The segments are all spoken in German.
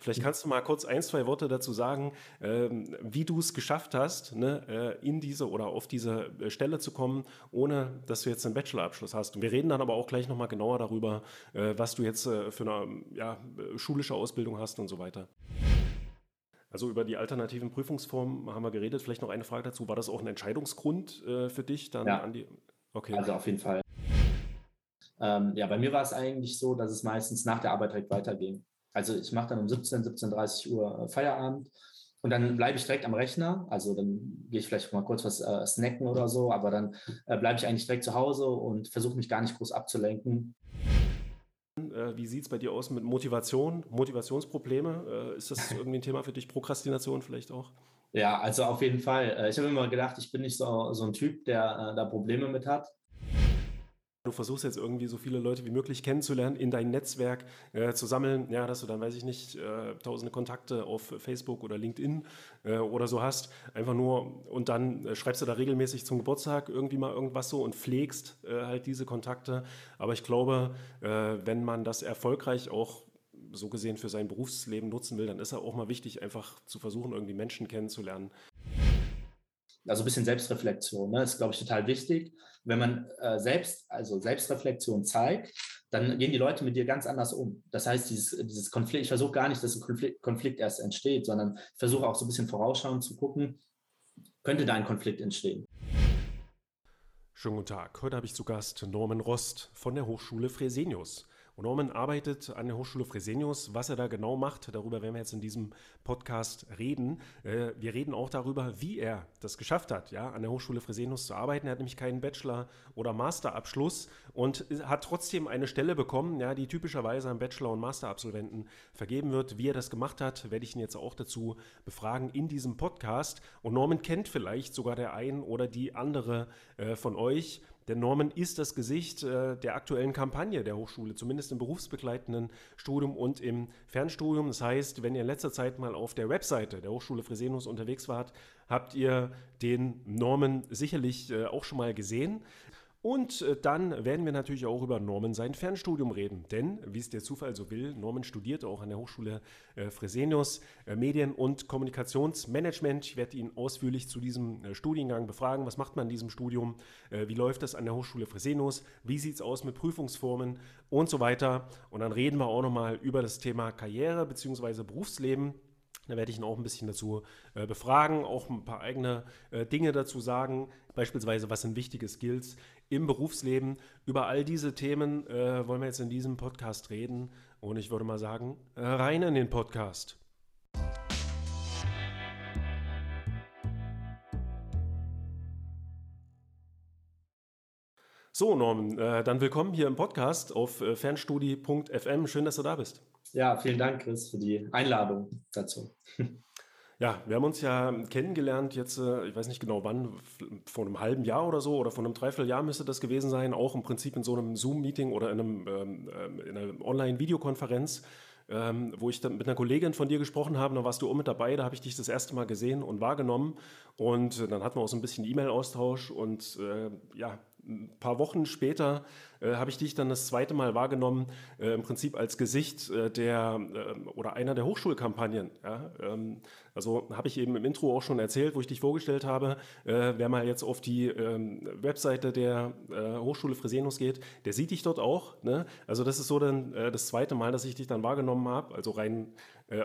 Vielleicht kannst du mal kurz ein, zwei Worte dazu sagen, ähm, wie du es geschafft hast, ne, äh, in diese oder auf diese äh, Stelle zu kommen, ohne dass du jetzt einen Bachelorabschluss hast. Und wir reden dann aber auch gleich nochmal genauer darüber, äh, was du jetzt äh, für eine ja, schulische Ausbildung hast und so weiter. Also über die alternativen Prüfungsformen haben wir geredet. Vielleicht noch eine Frage dazu. War das auch ein Entscheidungsgrund äh, für dich dann ja. an die? Okay. Also auf jeden Fall. Ähm, ja, bei mir war es eigentlich so, dass es meistens nach der Arbeit direkt weiterging. Also ich mache dann um 17, 17.30 Uhr äh, Feierabend und dann bleibe ich direkt am Rechner. Also dann gehe ich vielleicht mal kurz was äh, snacken oder so, aber dann äh, bleibe ich eigentlich direkt zu Hause und versuche mich gar nicht groß abzulenken. Äh, wie sieht es bei dir aus mit Motivation, Motivationsprobleme? Äh, ist das irgendwie ein Thema für dich? Prokrastination vielleicht auch? Ja, also auf jeden Fall. Ich habe immer gedacht, ich bin nicht so, so ein Typ, der da Probleme mit hat. Du versuchst jetzt irgendwie so viele Leute wie möglich kennenzulernen, in dein Netzwerk äh, zu sammeln, ja, dass du dann, weiß ich nicht, äh, tausende Kontakte auf Facebook oder LinkedIn äh, oder so hast. Einfach nur und dann äh, schreibst du da regelmäßig zum Geburtstag irgendwie mal irgendwas so und pflegst äh, halt diese Kontakte. Aber ich glaube, äh, wenn man das erfolgreich auch so gesehen für sein Berufsleben nutzen will, dann ist er auch mal wichtig, einfach zu versuchen, irgendwie Menschen kennenzulernen also ein bisschen Selbstreflexion, ne, ist, glaube ich, total wichtig. Wenn man äh, selbst, also Selbstreflexion zeigt, dann gehen die Leute mit dir ganz anders um. Das heißt, dieses, dieses Konflikt, ich versuche gar nicht, dass ein Konflikt, Konflikt erst entsteht, sondern ich versuche auch so ein bisschen vorausschauend zu gucken, könnte da ein Konflikt entstehen. Schönen guten Tag. Heute habe ich zu Gast Norman Rost von der Hochschule Fresenius. Und Norman arbeitet an der Hochschule Fresenius. Was er da genau macht, darüber werden wir jetzt in diesem Podcast reden. Äh, wir reden auch darüber, wie er das geschafft hat, ja, an der Hochschule Fresenius zu arbeiten. Er hat nämlich keinen Bachelor- oder Masterabschluss und hat trotzdem eine Stelle bekommen, ja, die typischerweise an Bachelor- und Masterabsolventen vergeben wird. Wie er das gemacht hat, werde ich ihn jetzt auch dazu befragen in diesem Podcast. Und Norman kennt vielleicht sogar der ein oder die andere äh, von euch. Denn Norman ist das Gesicht äh, der aktuellen Kampagne der Hochschule, zumindest im berufsbegleitenden Studium und im Fernstudium. Das heißt, wenn ihr in letzter Zeit mal auf der Webseite der Hochschule Fresenius unterwegs wart, habt ihr den Norman sicherlich äh, auch schon mal gesehen. Und äh, dann werden wir natürlich auch über Norman sein Fernstudium reden. Denn, wie es der Zufall so will, Norman studiert auch an der Hochschule äh, Fresenius äh, Medien- und Kommunikationsmanagement. Ich werde ihn ausführlich zu diesem Studiengang befragen. Was macht man in diesem Studium? Wie läuft das an der Hochschule Fresenius? Wie sieht es aus mit Prüfungsformen und so weiter? Und dann reden wir auch nochmal über das Thema Karriere bzw. Berufsleben. Da werde ich ihn auch ein bisschen dazu äh, befragen, auch ein paar eigene äh, Dinge dazu sagen, beispielsweise was sind wichtige Skills im Berufsleben. Über all diese Themen äh, wollen wir jetzt in diesem Podcast reden und ich würde mal sagen, äh, rein in den Podcast. So, Norman, äh, dann willkommen hier im Podcast auf äh, fernstudie.fm. Schön, dass du da bist. Ja, vielen Dank, Chris, für die Einladung dazu. Ja, wir haben uns ja kennengelernt jetzt, äh, ich weiß nicht genau wann, vor einem halben Jahr oder so oder vor einem Dreivierteljahr müsste das gewesen sein, auch im Prinzip in so einem Zoom-Meeting oder in, einem, ähm, ähm, in einer Online-Videokonferenz, ähm, wo ich dann mit einer Kollegin von dir gesprochen habe, da warst du auch mit dabei, da habe ich dich das erste Mal gesehen und wahrgenommen und dann hatten wir auch so ein bisschen E-Mail-Austausch und äh, ja, ein paar Wochen später äh, habe ich dich dann das zweite Mal wahrgenommen, äh, im Prinzip als Gesicht äh, der oder einer der Hochschulkampagnen. Ja? Ähm, also habe ich eben im Intro auch schon erzählt, wo ich dich vorgestellt habe. Äh, wer mal jetzt auf die ähm, Webseite der äh, Hochschule Fresenius geht, der sieht dich dort auch. Ne? Also das ist so dann das zweite Mal, dass ich dich dann wahrgenommen habe, also rein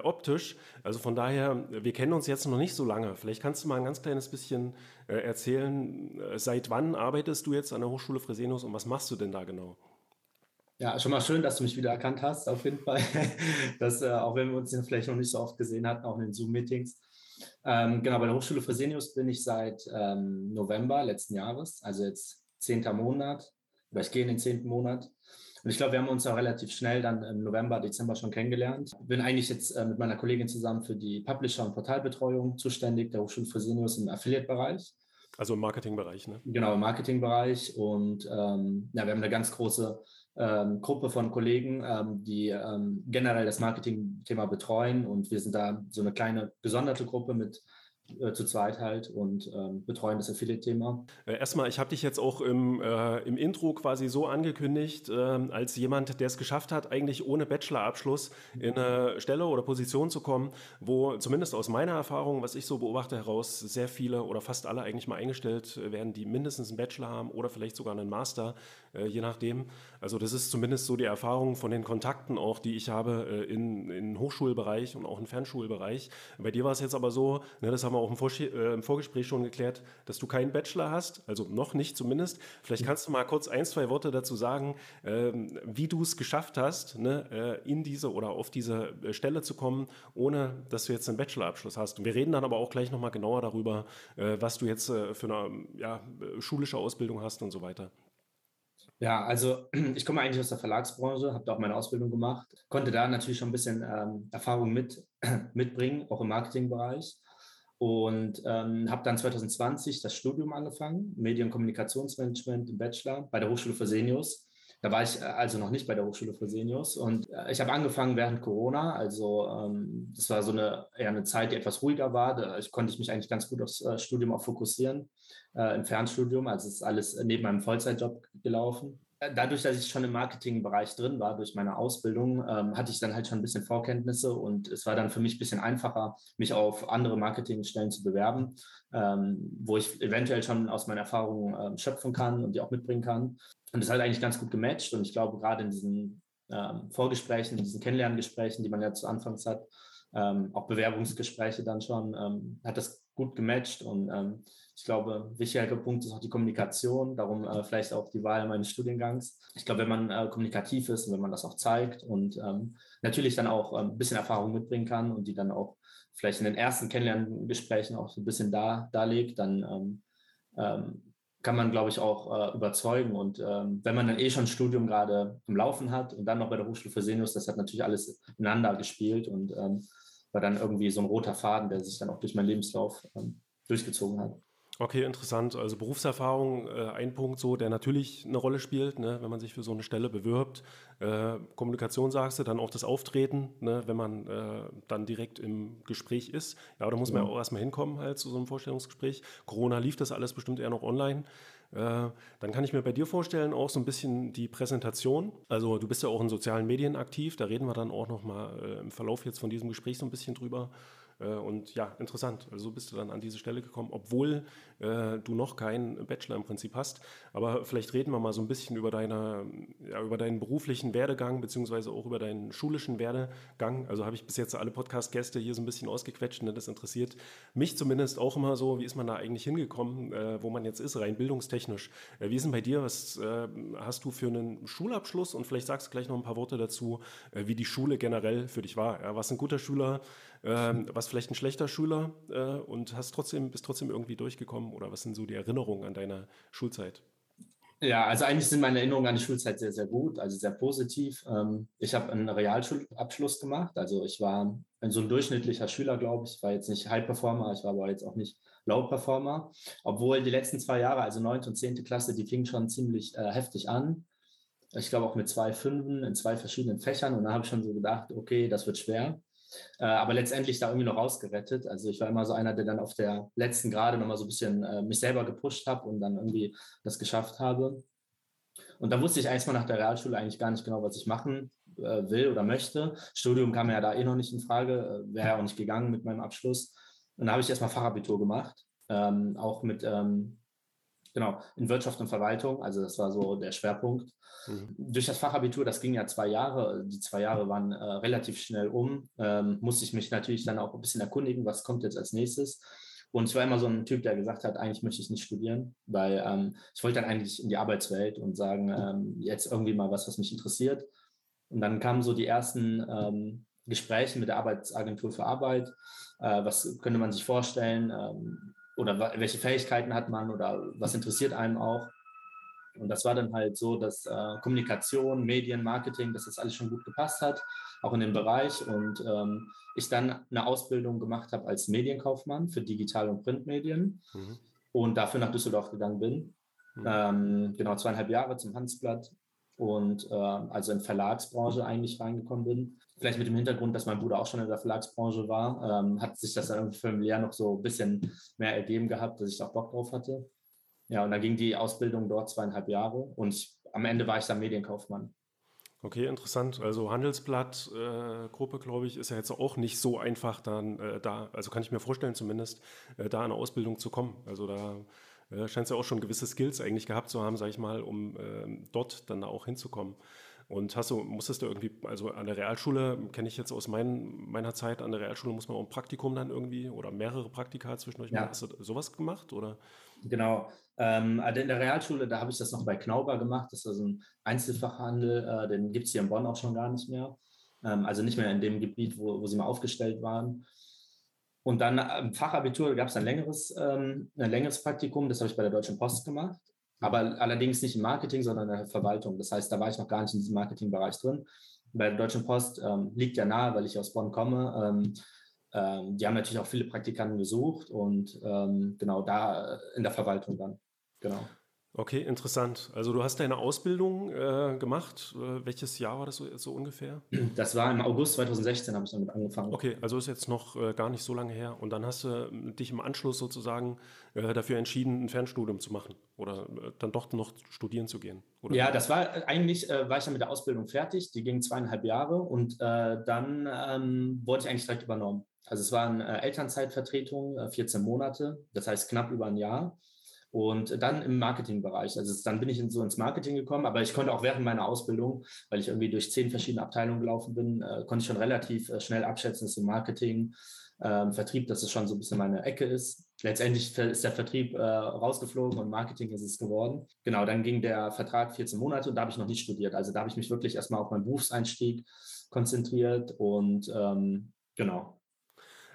optisch. Also von daher, wir kennen uns jetzt noch nicht so lange. Vielleicht kannst du mal ein ganz kleines bisschen erzählen, seit wann arbeitest du jetzt an der Hochschule Fresenius und was machst du denn da genau? Ja, schon mal schön, dass du mich wieder erkannt hast, auf jeden Fall. dass, äh, auch wenn wir uns vielleicht noch nicht so oft gesehen hatten, auch in den Zoom-Meetings. Ähm, genau, bei der Hochschule Fresenius bin ich seit ähm, November letzten Jahres, also jetzt zehnter Monat, oder ich gehe in den zehnten Monat. Und ich glaube, wir haben uns auch relativ schnell dann im November, Dezember schon kennengelernt. Bin eigentlich jetzt äh, mit meiner Kollegin zusammen für die Publisher- und Portalbetreuung zuständig, der Hochschule Fresenius im Affiliate-Bereich. Also im Marketingbereich, ne? Genau, im Marketingbereich. Und ähm, ja, wir haben eine ganz große ähm, Gruppe von Kollegen, ähm, die ähm, generell das Marketingthema betreuen. Und wir sind da so eine kleine gesonderte Gruppe mit äh, zu zweit halt und ähm, betreuen das Affiliate-Thema. Äh, erstmal, ich habe dich jetzt auch im, äh, im Intro quasi so angekündigt, äh, als jemand, der es geschafft hat, eigentlich ohne Bachelorabschluss in eine Stelle oder Position zu kommen, wo zumindest aus meiner Erfahrung, was ich so beobachte heraus, sehr viele oder fast alle eigentlich mal eingestellt werden, die mindestens einen Bachelor haben oder vielleicht sogar einen Master, äh, je nachdem. Also das ist zumindest so die Erfahrung von den Kontakten auch, die ich habe äh, in, in Hochschulbereich und auch im Fernschulbereich. Bei dir war es jetzt aber so, ne, das haben wir auch im, Vor äh, im, Vorgespräch schon geklärt, dass du keinen Bachelor hast, also noch nicht zumindest. Vielleicht kannst du mal kurz ein, zwei Worte dazu sagen, ähm, wie du es geschafft hast, ne, äh, in diese oder auf diese äh, Stelle zu kommen, ohne dass du jetzt einen Bachelorabschluss hast. Und wir reden dann aber auch gleich nochmal genauer darüber, äh, was du jetzt für eine ja, schulische Ausbildung hast und so weiter. Ja, also ich komme eigentlich aus der Verlagsbranche, habe da auch meine Ausbildung gemacht, konnte da natürlich schon ein bisschen ähm, Erfahrung mit, mitbringen, auch im Marketingbereich. Und ähm, habe dann 2020 das Studium angefangen, Medien- und Kommunikationsmanagement im Bachelor bei der Hochschule Fresenius. Da war ich äh, also noch nicht bei der Hochschule Fresenius und äh, ich habe angefangen während Corona. Also ähm, das war so eine eher eine Zeit, die etwas ruhiger war. Da ich, konnte ich mich eigentlich ganz gut aufs äh, Studium auch fokussieren, äh, im Fernstudium. Also es ist alles neben meinem Vollzeitjob gelaufen. Dadurch, dass ich schon im Marketingbereich drin war, durch meine Ausbildung, ähm, hatte ich dann halt schon ein bisschen Vorkenntnisse und es war dann für mich ein bisschen einfacher, mich auf andere Marketingstellen zu bewerben, ähm, wo ich eventuell schon aus meiner Erfahrung ähm, schöpfen kann und die auch mitbringen kann. Und das hat eigentlich ganz gut gematcht. Und ich glaube, gerade in diesen ähm, Vorgesprächen, in diesen Kennenlerngesprächen, die man ja zu Anfangs hat, ähm, auch Bewerbungsgespräche dann schon, ähm, hat das gut gematcht. Und ähm, ich glaube, wichtiger Punkt ist auch die Kommunikation, darum äh, vielleicht auch die Wahl meines Studiengangs. Ich glaube, wenn man äh, kommunikativ ist und wenn man das auch zeigt und ähm, natürlich dann auch ähm, ein bisschen Erfahrung mitbringen kann und die dann auch vielleicht in den ersten Kennenlerngesprächen auch so ein bisschen da, darlegt, dann ähm, kann man, glaube ich, auch äh, überzeugen. Und ähm, wenn man dann eh schon ein Studium gerade im Laufen hat und dann noch bei der Hochschule für Seniors, das hat natürlich alles ineinander gespielt und ähm, war dann irgendwie so ein roter Faden, der sich dann auch durch meinen Lebenslauf ähm, durchgezogen hat. Okay, interessant. Also Berufserfahrung, äh, ein Punkt so, der natürlich eine Rolle spielt, ne, wenn man sich für so eine Stelle bewirbt. Äh, Kommunikation sagst du, dann auch das Auftreten, ne, wenn man äh, dann direkt im Gespräch ist. Ja, da muss man ja auch erstmal hinkommen halt zu so einem Vorstellungsgespräch. Corona lief das alles bestimmt eher noch online. Äh, dann kann ich mir bei dir vorstellen, auch so ein bisschen die Präsentation. Also du bist ja auch in sozialen Medien aktiv, da reden wir dann auch nochmal äh, im Verlauf jetzt von diesem Gespräch so ein bisschen drüber. Äh, und ja, interessant. Also so bist du dann an diese Stelle gekommen, obwohl äh, du noch keinen Bachelor im Prinzip hast. Aber vielleicht reden wir mal so ein bisschen über, deine, ja, über deinen beruflichen Werdegang, beziehungsweise auch über deinen schulischen Werdegang. Also habe ich bis jetzt alle Podcast-Gäste hier so ein bisschen ausgequetscht. Ne? Das interessiert mich zumindest auch immer so, wie ist man da eigentlich hingekommen, äh, wo man jetzt ist, rein bildungstechnisch. Äh, wie ist denn bei dir? Was äh, hast du für einen Schulabschluss? Und vielleicht sagst du gleich noch ein paar Worte dazu, äh, wie die Schule generell für dich war. Ja, was ein guter Schüler? Ähm, warst vielleicht ein schlechter Schüler äh, und hast trotzdem, bist trotzdem irgendwie durchgekommen oder was sind so die Erinnerungen an deine Schulzeit? Ja, also eigentlich sind meine Erinnerungen an die Schulzeit sehr, sehr gut, also sehr positiv. Ähm, ich habe einen Realschulabschluss gemacht, also ich war so ein durchschnittlicher Schüler, glaube ich. Ich war jetzt nicht High Performer, ich war aber jetzt auch nicht Low Performer, obwohl die letzten zwei Jahre, also 9. und 10. Klasse, die fingen schon ziemlich äh, heftig an. Ich glaube auch mit zwei Fünfen in zwei verschiedenen Fächern und da habe ich schon so gedacht, okay, das wird schwer. Äh, aber letztendlich da irgendwie noch rausgerettet. Also ich war immer so einer, der dann auf der letzten Gerade nochmal so ein bisschen äh, mich selber gepusht habe und dann irgendwie das geschafft habe. Und da wusste ich erstmal nach der Realschule eigentlich gar nicht genau, was ich machen äh, will oder möchte. Studium kam ja da eh noch nicht in Frage, äh, wäre ja auch nicht gegangen mit meinem Abschluss. Und da habe ich erstmal Fachabitur gemacht, ähm, auch mit ähm, genau, in Wirtschaft und Verwaltung. Also das war so der Schwerpunkt. Mhm. Durch das Fachabitur, das ging ja zwei Jahre. Die zwei Jahre waren äh, relativ schnell um. Ähm, musste ich mich natürlich dann auch ein bisschen erkundigen, was kommt jetzt als nächstes. Und ich war immer so ein Typ, der gesagt hat, eigentlich möchte ich nicht studieren, weil ähm, ich wollte dann eigentlich in die Arbeitswelt und sagen, ähm, jetzt irgendwie mal was, was mich interessiert. Und dann kamen so die ersten ähm, Gespräche mit der Arbeitsagentur für Arbeit. Äh, was könnte man sich vorstellen? Ähm, oder welche Fähigkeiten hat man oder was interessiert einem auch. Und das war dann halt so, dass äh, Kommunikation, Medien, Marketing, dass das alles schon gut gepasst hat, auch in dem Bereich. Und ähm, ich dann eine Ausbildung gemacht habe als Medienkaufmann für Digital- und Printmedien mhm. und dafür nach Düsseldorf gegangen bin. Mhm. Ähm, genau zweieinhalb Jahre zum Hansblatt und äh, also in Verlagsbranche eigentlich reingekommen bin. Vielleicht mit dem Hintergrund, dass mein Bruder auch schon in der Verlagsbranche war, ähm, hat sich das dann irgendwie familiär noch so ein bisschen mehr ergeben gehabt, dass ich auch Bock drauf hatte. Ja, und dann ging die Ausbildung dort zweieinhalb Jahre und am Ende war ich dann Medienkaufmann. Okay, interessant. Also Handelsblatt-Gruppe, äh, glaube ich, ist ja jetzt auch nicht so einfach dann äh, da, also kann ich mir vorstellen zumindest, äh, da in eine Ausbildung zu kommen. Also da äh, scheint es ja auch schon gewisse Skills eigentlich gehabt zu haben, sage ich mal, um ähm, dort dann auch hinzukommen. Und hast du, musstest du irgendwie, also an der Realschule, kenne ich jetzt aus mein, meiner Zeit, an der Realschule muss man auch ein Praktikum dann irgendwie oder mehrere Praktika zwischendurch ja. machen. Hast du sowas gemacht oder? Genau. Ähm, also in der Realschule, da habe ich das noch bei Knauber gemacht. Das ist also ein Einzelfachhandel, äh, den gibt es hier in Bonn auch schon gar nicht mehr. Ähm, also nicht mehr in dem Gebiet, wo, wo sie mal aufgestellt waren. Und dann im Fachabitur gab es ein längeres, ähm, ein längeres Praktikum, das habe ich bei der Deutschen Post gemacht, aber allerdings nicht im Marketing, sondern in der Verwaltung. Das heißt, da war ich noch gar nicht in diesem Marketingbereich drin. Bei der Deutschen Post ähm, liegt ja nahe, weil ich aus Bonn komme. Ähm, ähm, die haben natürlich auch viele Praktikanten gesucht und ähm, genau da in der Verwaltung dann. Genau. Okay, interessant. Also du hast deine Ausbildung äh, gemacht. Äh, welches Jahr war das so, so, ungefähr? Das war im August 2016, habe ich damit angefangen. Okay, also ist jetzt noch äh, gar nicht so lange her. Und dann hast du äh, dich im Anschluss sozusagen äh, dafür entschieden, ein Fernstudium zu machen oder äh, dann doch noch studieren zu gehen. Oder? Ja, das war eigentlich, war ich dann mit der Ausbildung fertig. Die ging zweieinhalb Jahre und dann ähm, wurde ich eigentlich direkt übernommen. Also es war eine Elternzeitvertretung, 14 Monate, das heißt knapp über ein Jahr. Und dann im Marketingbereich. Also dann bin ich in, so ins Marketing gekommen, aber ich konnte auch während meiner Ausbildung, weil ich irgendwie durch zehn verschiedene Abteilungen gelaufen bin, äh, konnte ich schon relativ äh, schnell abschätzen, dass so Marketing, äh, Vertrieb, dass es schon so ein bisschen meine Ecke ist. Letztendlich ist der Vertrieb äh, rausgeflogen und Marketing ist es geworden. Genau, dann ging der Vertrag 14 Monate und da habe ich noch nicht studiert. Also da habe ich mich wirklich erstmal auf meinen Berufseinstieg konzentriert und ähm, genau,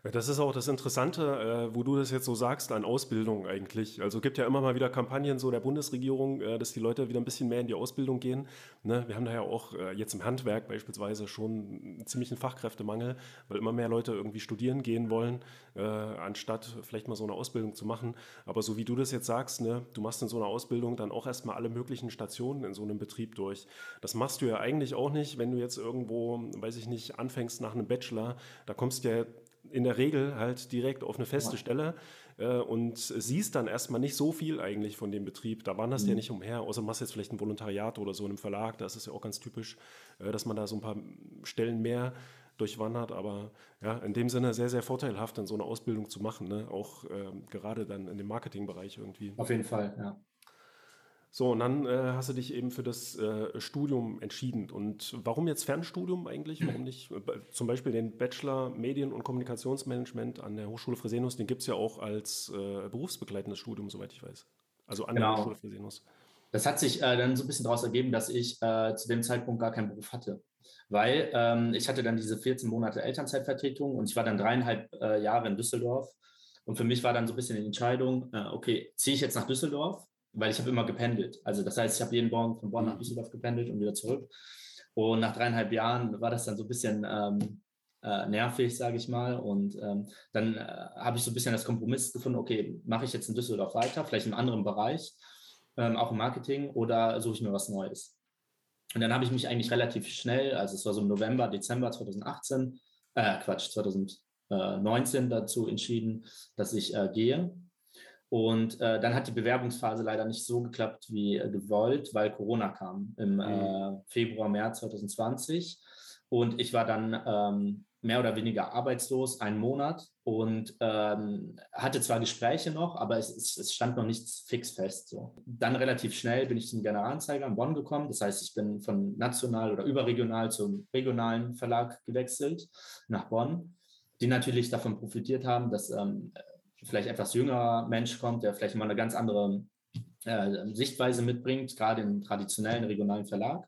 das ist auch das Interessante, äh, wo du das jetzt so sagst, an Ausbildung eigentlich. Also gibt ja immer mal wieder Kampagnen so der Bundesregierung, äh, dass die Leute wieder ein bisschen mehr in die Ausbildung gehen. Ne? Wir haben da ja auch äh, jetzt im Handwerk beispielsweise schon einen ziemlichen Fachkräftemangel, weil immer mehr Leute irgendwie studieren gehen wollen, anstatt vielleicht mal so eine Ausbildung zu machen. Aber so wie du das jetzt sagst, ne? du machst in so einer Ausbildung dann auch erstmal alle möglichen Stationen in so einem Betrieb durch. Das machst du ja eigentlich auch nicht, wenn du jetzt irgendwo, weiß ich nicht, anfängst nach einem Bachelor. Da kommst du ja in der Regel halt direkt auf eine feste ja. Stelle äh, und siehst dann erstmal nicht so viel eigentlich von dem Betrieb. Da wanderst du mhm. ja nicht umher, außer machst jetzt vielleicht ein Volontariat oder so in einem Verlag. Da ist es ja auch ganz typisch, äh, dass man da so ein paar Stellen mehr durchwandert. Aber ja, in dem Sinne sehr, sehr vorteilhaft, dann so eine Ausbildung zu machen. Ne? Auch äh, gerade dann in dem Marketingbereich irgendwie. Auf jeden Fall, ja. So, und dann äh, hast du dich eben für das äh, Studium entschieden. Und warum jetzt Fernstudium eigentlich? Warum nicht äh, zum Beispiel den Bachelor Medien- und Kommunikationsmanagement an der Hochschule Fresenius? Den gibt es ja auch als äh, berufsbegleitendes Studium, soweit ich weiß. Also an genau. der Hochschule Fresenius. Das hat sich äh, dann so ein bisschen daraus ergeben, dass ich äh, zu dem Zeitpunkt gar keinen Beruf hatte. Weil ähm, ich hatte dann diese 14 Monate Elternzeitvertretung und ich war dann dreieinhalb Jahre in Düsseldorf. Und für mich war dann so ein bisschen die Entscheidung, okay, ziehe ich jetzt nach Düsseldorf weil ich habe immer gependelt. Also das heißt, ich habe jeden Morgen von Bonn nach mhm. Düsseldorf gependelt und wieder zurück. Und nach dreieinhalb Jahren war das dann so ein bisschen ähm, äh, nervig, sage ich mal. Und ähm, dann äh, habe ich so ein bisschen das Kompromiss gefunden, okay, mache ich jetzt in Düsseldorf weiter, vielleicht in einem anderen Bereich, ähm, auch im Marketing, oder suche ich mir was Neues. Und dann habe ich mich eigentlich relativ schnell, also es war so im November, Dezember 2018, äh, Quatsch, 2019 dazu entschieden, dass ich äh, gehe und äh, dann hat die Bewerbungsphase leider nicht so geklappt wie äh, gewollt, weil Corona kam im mhm. äh, Februar, März 2020. Und ich war dann ähm, mehr oder weniger arbeitslos, einen Monat und ähm, hatte zwar Gespräche noch, aber es, es, es, stand noch nichts fix fest. So. Dann relativ schnell bin ich zum Generalanzeiger in Bonn gekommen. Das heißt, ich bin von national oder überregional zum regionalen Verlag gewechselt nach Bonn, die natürlich davon profitiert haben, dass ähm, vielleicht etwas jüngerer Mensch kommt, der vielleicht mal eine ganz andere äh, Sichtweise mitbringt, gerade im traditionellen regionalen Verlag.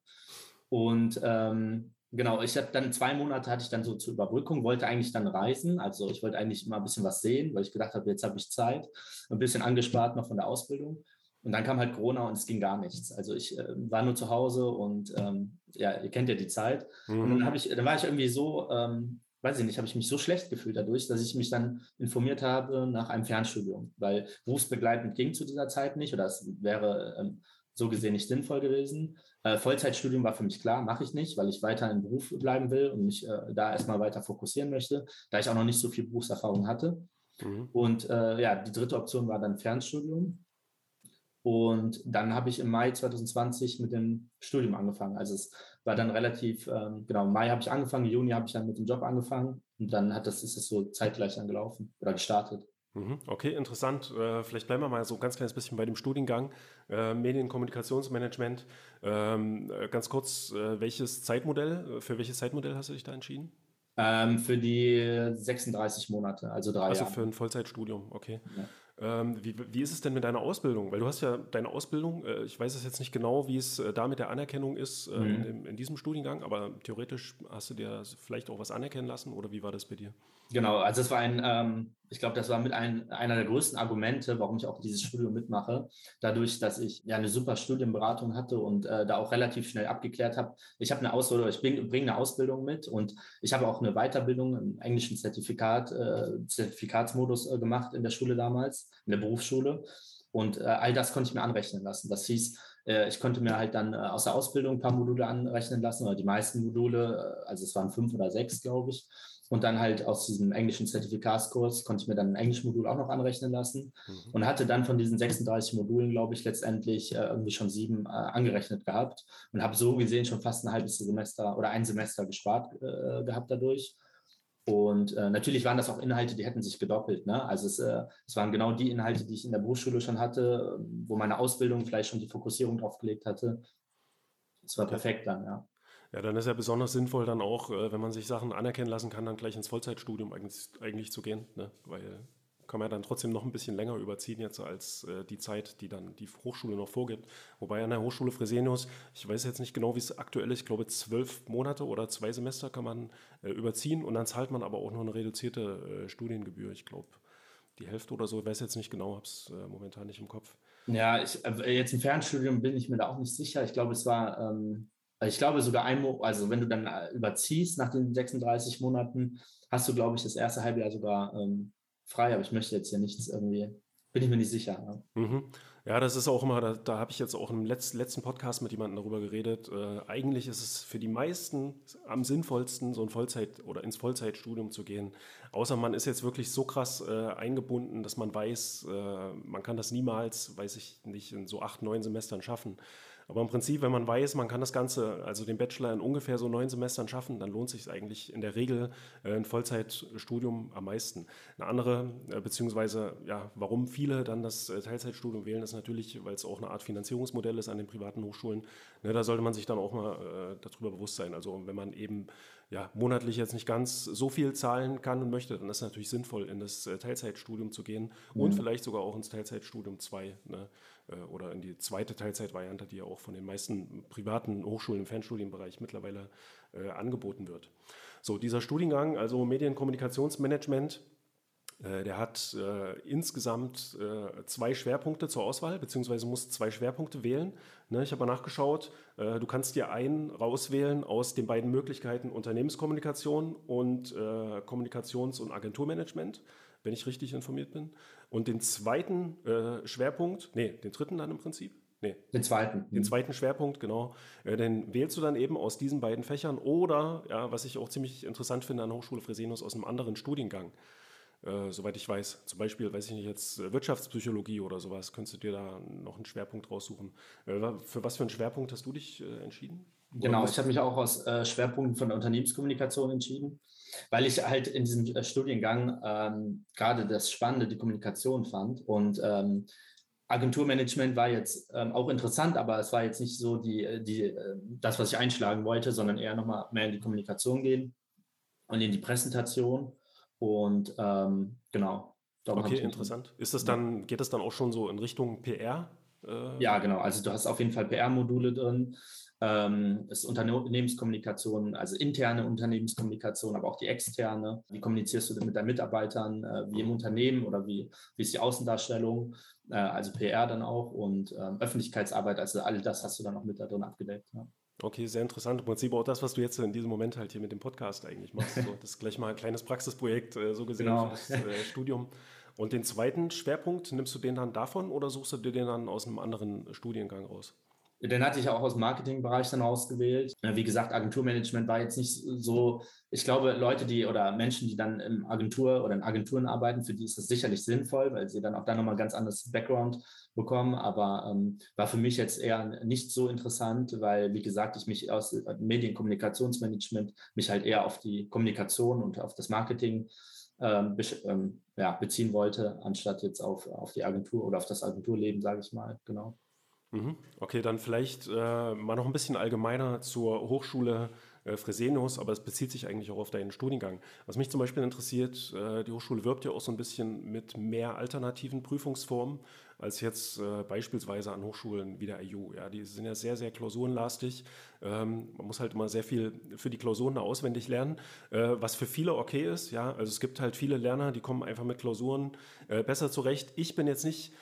Und ähm, genau, ich habe dann zwei Monate hatte ich dann so zur Überbrückung, wollte eigentlich dann reisen. Also ich wollte eigentlich mal ein bisschen was sehen, weil ich gedacht habe, jetzt habe ich Zeit, ein bisschen angespart noch von der Ausbildung. Und dann kam halt Corona und es ging gar nichts. Also ich äh, war nur zu Hause und ähm, ja, ihr kennt ja die Zeit. Mhm. Und dann, ich, dann war ich irgendwie so ähm, weiß ich nicht, habe ich mich so schlecht gefühlt dadurch, dass ich mich dann informiert habe nach einem Fernstudium, weil berufsbegleitend ging zu dieser Zeit nicht oder es wäre ähm, so gesehen nicht sinnvoll gewesen. Äh, Vollzeitstudium war für mich klar, mache ich nicht, weil ich weiter im Beruf bleiben will und mich äh, da erstmal weiter fokussieren möchte, da ich auch noch nicht so viel Berufserfahrung hatte. Mhm. Und äh, ja, die dritte Option war dann Fernstudium. Und dann habe ich im Mai 2020 mit dem Studium angefangen. Also es war dann relativ, ähm, genau, Mai habe ich angefangen, Juni habe ich dann mit dem Job angefangen und dann hat das, ist es so zeitgleich angelaufen oder gestartet. Mhm. Okay, interessant. Äh, vielleicht bleiben wir mal so ein ganz kleines bisschen bei dem Studiengang äh, Medienkommunikationsmanagement. Ähm, äh, ganz kurz, welches Zeitmodell, für welches Zeitmodell hast du dich da entschieden? Ähm, für die 36 Monate, also drei also Jahre. Also für ein Vollzeitstudium, okay. Ja. Ähm, wie, wie, ist es denn mit deiner Ausbildung? Weil du hast ja deine Ausbildung, äh, ich weiß es jetzt nicht genau, wie es äh, da mit der Anerkennung ist äh, mhm. in, in, diesem Studiengang, aber theoretisch hast du dir vielleicht auch was anerkennen lassen oder wie war das bei dir? Genau, also es war ein, ähm, ich glaube, das war mit ein, einer der größten Argumente, warum ich auch dieses Studium mitmache. Dadurch, dass ich ja eine super Studienberatung hatte und äh, da auch relativ schnell abgeklärt habe. Ich habe eine Ausbildung, ich bringe bring eine Ausbildung mit und ich habe auch eine Weiterbildung im englischen Zertifikat, äh, Zertifikatsmodus äh, gemacht in der Schule damals, in der Berufsschule. Und äh, all das konnte ich mir anrechnen lassen. Das hieß, äh, ich konnte mir halt dann äh, aus der Ausbildung ein paar Module anrechnen lassen, oder die meisten Module, also es waren fünf oder sechs, glaube ich. Und dann halt aus diesem englischen Zertifikatskurs konnte ich mir dann ein Englischmodul auch noch anrechnen lassen mhm. und hatte dann von diesen 36 Modulen, glaube ich, letztendlich äh, irgendwie schon sieben äh, angerechnet gehabt und habe so gesehen schon fast ein halbes Semester oder ein Semester gespart äh, gehabt dadurch. Und äh, natürlich waren das auch Inhalte, die hätten sich gedoppelt. Ne? Also es, äh, es, waren genau die Inhalte, die ich in der Berufsschule schon hatte, wo meine Ausbildung vielleicht schon die Fokussierung drauf gelegt hatte. Es war perfekt dann, ja. Ja, dann ist ja besonders sinnvoll dann auch, äh, wenn man sich Sachen anerkennen lassen kann, dann gleich ins Vollzeitstudium eigentlich, eigentlich zu gehen, ne? weil kann man ja dann trotzdem noch ein bisschen länger überziehen jetzt als äh, die Zeit, die dann die Hochschule noch vorgibt. Wobei an der Hochschule Fresenius, ich weiß jetzt nicht genau, wie es aktuell ist, ich glaube zwölf Monate oder zwei Semester kann man äh, überziehen und dann zahlt man aber auch noch eine reduzierte äh, Studiengebühr. Ich glaube, die Hälfte oder so, ich weiß jetzt nicht genau, habe es äh, momentan nicht im Kopf. Ja, ich, äh, jetzt im Fernstudium bin ich mir da auch nicht sicher. Ich glaube, es war ähm ich glaube sogar ein, also wenn du dann äh, überziehst nach den 36 Monaten, hast du, glaube ich, das erste Halbjahr sogar ähm, frei. Aber ich möchte jetzt hier nichts irgendwie, bin ich mir nicht sicher. Ja, mhm. ja das ist auch immer, da, da habe ich jetzt auch im Letz-, letzten Podcast mit jemandem darüber geredet. Äh, eigentlich ist es für die meisten am sinnvollsten, so ein Vollzeit- oder ins Vollzeitstudium zu gehen. Außer man ist jetzt wirklich so krass äh, eingebunden, dass man weiß, äh, man kann das niemals, weiß ich nicht, in so acht, neun Semestern schaffen. Aber im Prinzip, wenn man weiß, man kann das Ganze, also den Bachelor in ungefähr so neun Semestern schaffen, dann lohnt sich eigentlich in der Regel äh, ein Vollzeitstudium am meisten. Eine andere, äh, beziehungsweise ja, warum viele dann das äh, Teilzeitstudium wählen, ist natürlich, weil es auch eine Art Finanzierungsmodell ist an den privaten Hochschulen. Ne, da sollte man sich dann auch mal darüber bewusst sein. Also wenn man eben ja, monatlich jetzt nicht ganz so viel zahlen kann und möchte, dann ist es natürlich sinnvoll, in das Teilzeitstudium zu gehen mhm. und vielleicht sogar auch ins Teilzeitstudium 2. Ne? Äh, oder in die zweite Teilzeitvariante, die ja auch von den meisten privaten Hochschulen im Fernstudienbereich mittlerweile äh, angeboten wird. So, dieser Studiengang, also Medienkommunikationsmanagement, äh, der hat äh, insgesamt äh, zwei Schwerpunkte zur Auswahl, beziehungsweise musst zwei Schwerpunkte wählen. Ne, ich habe mal nachgeschaut, äh, du kannst dir einen rauswählen aus den beiden Möglichkeiten Unternehmenskommunikation und Kommunikations- und Agenturmanagement wenn ich richtig informiert bin. Und den zweiten äh, Schwerpunkt, nee, den dritten dann im Prinzip. Nee. Den zweiten. Den zweiten Schwerpunkt, genau. Äh, den wählst du dann eben aus diesen beiden Fächern oder, ja, was ich auch ziemlich interessant finde an Hochschule Fresenius, aus einem anderen Studiengang. Äh, soweit ich weiß. Zum Beispiel, weiß ich nicht, jetzt äh, Wirtschaftspsychologie oder sowas, könntest du dir da noch einen Schwerpunkt raussuchen. Äh, für was für einen Schwerpunkt hast du dich äh, entschieden? Genau, ich habe mich auch aus äh, Schwerpunkten von der Unternehmenskommunikation entschieden, weil ich halt in diesem äh, Studiengang ähm, gerade das Spannende, die Kommunikation fand. Und ähm, Agenturmanagement war jetzt ähm, auch interessant, aber es war jetzt nicht so die, äh, die, äh, das, was ich einschlagen wollte, sondern eher nochmal mehr in die Kommunikation gehen und in die Präsentation. Und ähm, genau. Okay, interessant. Ist das dann, geht das dann auch schon so in Richtung PR? Äh? Ja, genau. Also du hast auf jeden Fall PR-Module drin ähm, ist Unternehmenskommunikation, also interne Unternehmenskommunikation, aber auch die externe. Wie kommunizierst du denn mit deinen Mitarbeitern, äh, wie im Unternehmen oder wie, wie ist die Außendarstellung, äh, also PR dann auch und ähm, Öffentlichkeitsarbeit, also all das hast du dann auch mit da drin abgedeckt. Ja. Okay, sehr interessant. Im Prinzip auch das, was du jetzt in diesem Moment halt hier mit dem Podcast eigentlich machst. So, das ist gleich mal ein kleines Praxisprojekt, äh, so gesehen, genau. für das äh, Studium. Und den zweiten Schwerpunkt, nimmst du den dann davon oder suchst du dir den dann aus einem anderen Studiengang raus? Den hatte ich auch aus dem Marketingbereich dann rausgewählt. Wie gesagt, Agenturmanagement war jetzt nicht so, ich glaube, Leute, die oder Menschen, die dann im Agentur oder in Agenturen arbeiten, für die ist das sicherlich sinnvoll, weil sie dann auch da nochmal ganz anderes Background bekommen. Aber ähm, war für mich jetzt eher nicht so interessant, weil, wie gesagt, ich mich aus Medienkommunikationsmanagement mich halt eher auf die Kommunikation und auf das Marketing ähm, ähm, ja, beziehen wollte, anstatt jetzt auf, auf die Agentur oder auf das Agenturleben, sage ich mal. Genau. Mhm. Okay, dann vielleicht äh, mal noch ein bisschen allgemeiner zur Hochschule äh, Fresenius, aber es bezieht sich eigentlich auch auf deinen Studiengang. Was mich zum Beispiel interessiert, äh, die Hochschule wirbt ja auch so ein bisschen mit mehr alternativen Prüfungsformen als jetzt äh, beispielsweise an Hochschulen wie der IU. Ja, die sind ja sehr, sehr klausurenlastig. Ähm, man muss halt immer sehr viel für die Klausuren auswendig lernen, äh, was für viele okay ist. Ja, also es gibt halt viele Lerner, die kommen einfach mit Klausuren äh, besser zurecht. Ich bin jetzt nicht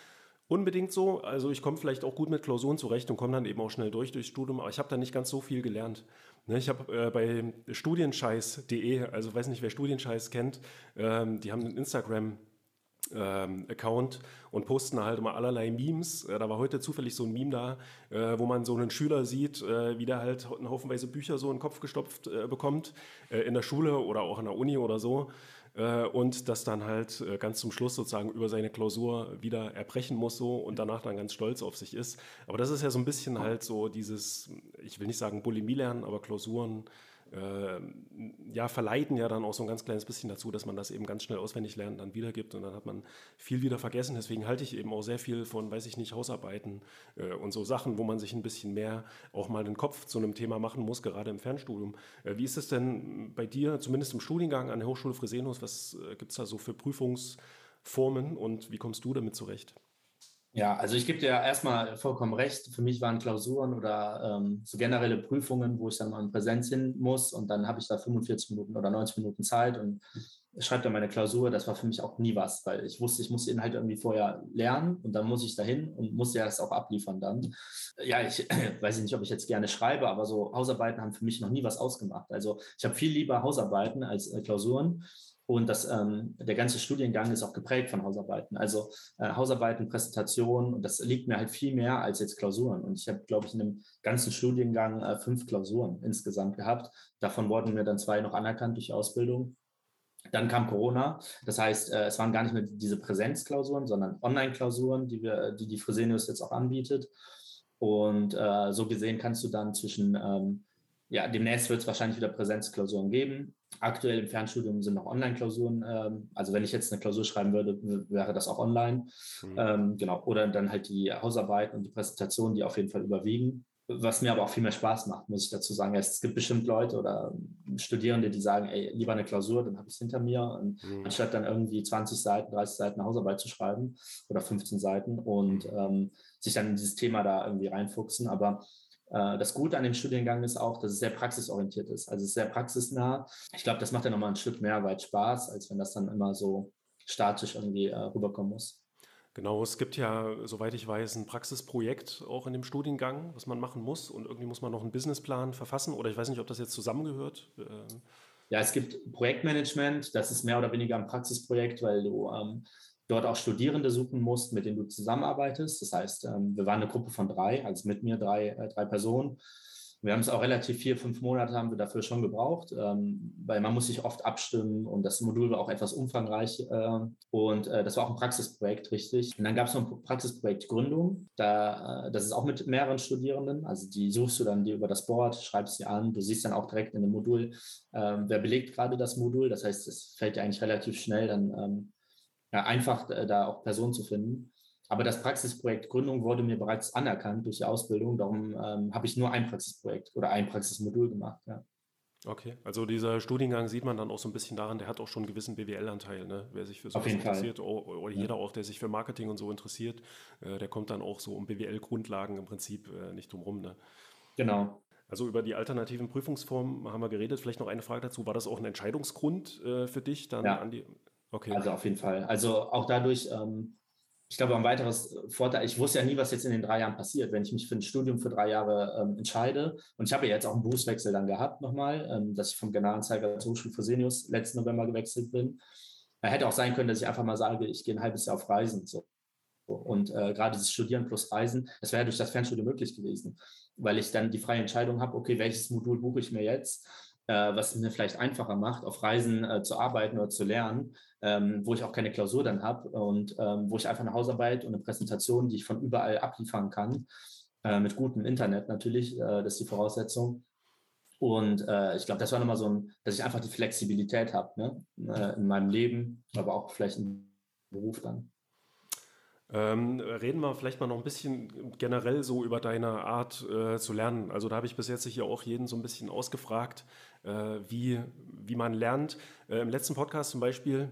unbedingt so. Also ich komme vielleicht auch gut mit Klausuren zurecht und komme dann eben auch schnell durch durchs Studium, aber ich habe da nicht ganz so viel gelernt. Ne, ich habe äh, bei studienscheiß.de, also weiß nicht, wer Studienscheiß kennt, ähm, die haben einen Instagram ähm, Account und posten halt immer allerlei Memes. Äh, da war heute zufällig so ein Meme da, äh, wo man so einen Schüler sieht, wie der halt Haufenweise Bücher so in den Kopf gestopft bekommt, in der Schule oder auch in der Uni oder so. Äh, und das dann halt äh, ganz zum Schluss sozusagen über seine Klausur wieder erbrechen muss so und danach dann ganz stolz auf sich ist. Aber das ist ja so ein bisschen halt so dieses, ich will nicht sagen Bulimie lernen, aber Klausuren äh, ja, verleiten ja dann auch so ein ganz kleines bisschen dazu, dass man das eben ganz schnell auswendig lernt, dann wiedergibt und dann hat man viel wieder vergessen. Deswegen halte ich eben auch sehr viel von, weiß ich nicht, Hausarbeiten äh, und so Sachen, wo man sich ein bisschen mehr auch mal den Kopf zu einem Thema machen muss, gerade im Fernstudium. Äh, wie ist es denn bei dir, zumindest im Studiengang an der Hochschule Fresenius, was äh, gibt es da so für Prüfungsformen und wie kommst du damit zurecht? Ja, also ich gebe dir erstmal vollkommen recht. Für mich waren Klausuren oder ähm, so generelle Prüfungen, wo ich dann mal in Präsenz hin muss und dann habe ich da 45 Minuten oder 90 Minuten Zeit und schreibe dann meine Klausur. Das war für mich auch nie was, weil ich wusste, ich muss den halt irgendwie vorher lernen und dann muss ich dahin und muss ja das auch abliefern dann. Ja, ich weiß nicht, ob ich jetzt gerne schreibe, aber so Hausarbeiten haben für mich noch nie was ausgemacht. Also ich habe viel lieber Hausarbeiten als äh, Klausuren. Und das, ähm, der ganze Studiengang ist auch geprägt von Hausarbeiten. Also äh, Hausarbeiten, Präsentationen, und das liegt mir halt viel mehr als jetzt Klausuren. Und ich habe, glaube ich, in dem ganzen Studiengang äh, fünf Klausuren insgesamt gehabt. Davon wurden mir dann zwei noch anerkannt durch Ausbildung. Dann kam Corona. Das heißt, äh, es waren gar nicht mehr diese Präsenzklausuren, sondern Online-Klausuren, die wir, die die Fresenius jetzt auch anbietet. Und äh, so gesehen kannst du dann zwischen ähm, ja, demnächst wird es wahrscheinlich wieder Präsenzklausuren geben. Aktuell im Fernstudium sind noch Online-Klausuren. Ähm, also wenn ich jetzt eine Klausur schreiben würde, wäre das auch online. Mhm. Ähm, genau. Oder dann halt die Hausarbeit und die Präsentation, die auf jeden Fall überwiegen. Was mir aber auch viel mehr Spaß macht, muss ich dazu sagen. Es gibt bestimmt Leute oder Studierende, die sagen, ey, lieber eine Klausur, dann habe ich es hinter mir, und, mhm. anstatt dann irgendwie 20 Seiten, 30 Seiten Hausarbeit zu schreiben oder 15 Seiten und mhm. ähm, sich dann in dieses Thema da irgendwie reinfuchsen. Aber das Gute an dem Studiengang ist auch, dass es sehr praxisorientiert ist. Also es ist sehr praxisnah. Ich glaube, das macht ja nochmal ein Stück mehr weit Spaß, als wenn das dann immer so statisch irgendwie äh, rüberkommen muss. Genau, es gibt ja, soweit ich weiß, ein Praxisprojekt auch in dem Studiengang, was man machen muss. Und irgendwie muss man noch einen Businessplan verfassen. Oder ich weiß nicht, ob das jetzt zusammengehört. Ähm, ja, es gibt Projektmanagement, das ist mehr oder weniger ein Praxisprojekt, weil du ähm, dort auch Studierende suchen musst, mit denen du zusammenarbeitest. Das heißt, ähm, wir waren eine Gruppe von drei, also mit mir drei, äh, drei Personen. Wir haben es auch relativ vier, fünf Monate haben wir dafür schon gebraucht, ähm, weil man muss sich oft abstimmen und das Modul war auch etwas umfangreich äh, und äh, das war auch ein Praxisprojekt, richtig. Und dann gab es noch ein Praxisprojekt Gründung, da, das ist auch mit mehreren Studierenden, also die suchst du dann dir über das Board, schreibst sie an, du siehst dann auch direkt in dem Modul, ähm, wer belegt gerade das Modul, das heißt, es fällt dir eigentlich relativ schnell dann ja, einfach äh, da auch Personen zu finden. Aber das Praxisprojekt Gründung wurde mir bereits anerkannt durch die Ausbildung. Darum ähm, habe ich nur ein Praxisprojekt oder ein Praxismodul gemacht. Ja. Okay, also dieser Studiengang sieht man dann auch so ein bisschen daran, der hat auch schon einen gewissen BWL-Anteil, ne? wer sich für sowas interessiert Fall. oder jeder ja. auch, der sich für Marketing und so interessiert, äh, der kommt dann auch so um BWL-Grundlagen im Prinzip äh, nicht drum rum. Ne? Genau. Also über die alternativen Prüfungsformen haben wir geredet. Vielleicht noch eine Frage dazu. War das auch ein Entscheidungsgrund äh, für dich, dann ja. an die Okay. Also auf jeden Fall. Also auch dadurch, ähm, ich glaube, ein weiteres Vorteil, ich wusste ja nie, was jetzt in den drei Jahren passiert, wenn ich mich für ein Studium für drei Jahre ähm, entscheide. Und ich habe ja jetzt auch einen Berufswechsel dann gehabt nochmal, ähm, dass ich vom Generalanzeiger zur Hochschule Fresenius letzten November gewechselt bin. Er hätte auch sein können, dass ich einfach mal sage, ich gehe ein halbes Jahr auf Reisen. So. Und äh, gerade das Studieren plus Reisen, das wäre durch das Fernstudium möglich gewesen, weil ich dann die freie Entscheidung habe, okay, welches Modul buche ich mir jetzt, was es mir vielleicht einfacher macht, auf Reisen äh, zu arbeiten oder zu lernen, ähm, wo ich auch keine Klausur dann habe und ähm, wo ich einfach eine Hausarbeit und eine Präsentation, die ich von überall abliefern kann, äh, mit gutem Internet natürlich, äh, das ist die Voraussetzung. Und äh, ich glaube, das war nochmal so ein, dass ich einfach die Flexibilität habe ne? Äh, in meinem Leben, aber auch vielleicht im Beruf dann. Ähm, reden wir vielleicht mal noch ein bisschen generell so über deine Art äh, zu lernen. Also da habe ich bis jetzt hier auch jeden so ein bisschen ausgefragt, äh, wie, wie man lernt. Äh, Im letzten Podcast zum Beispiel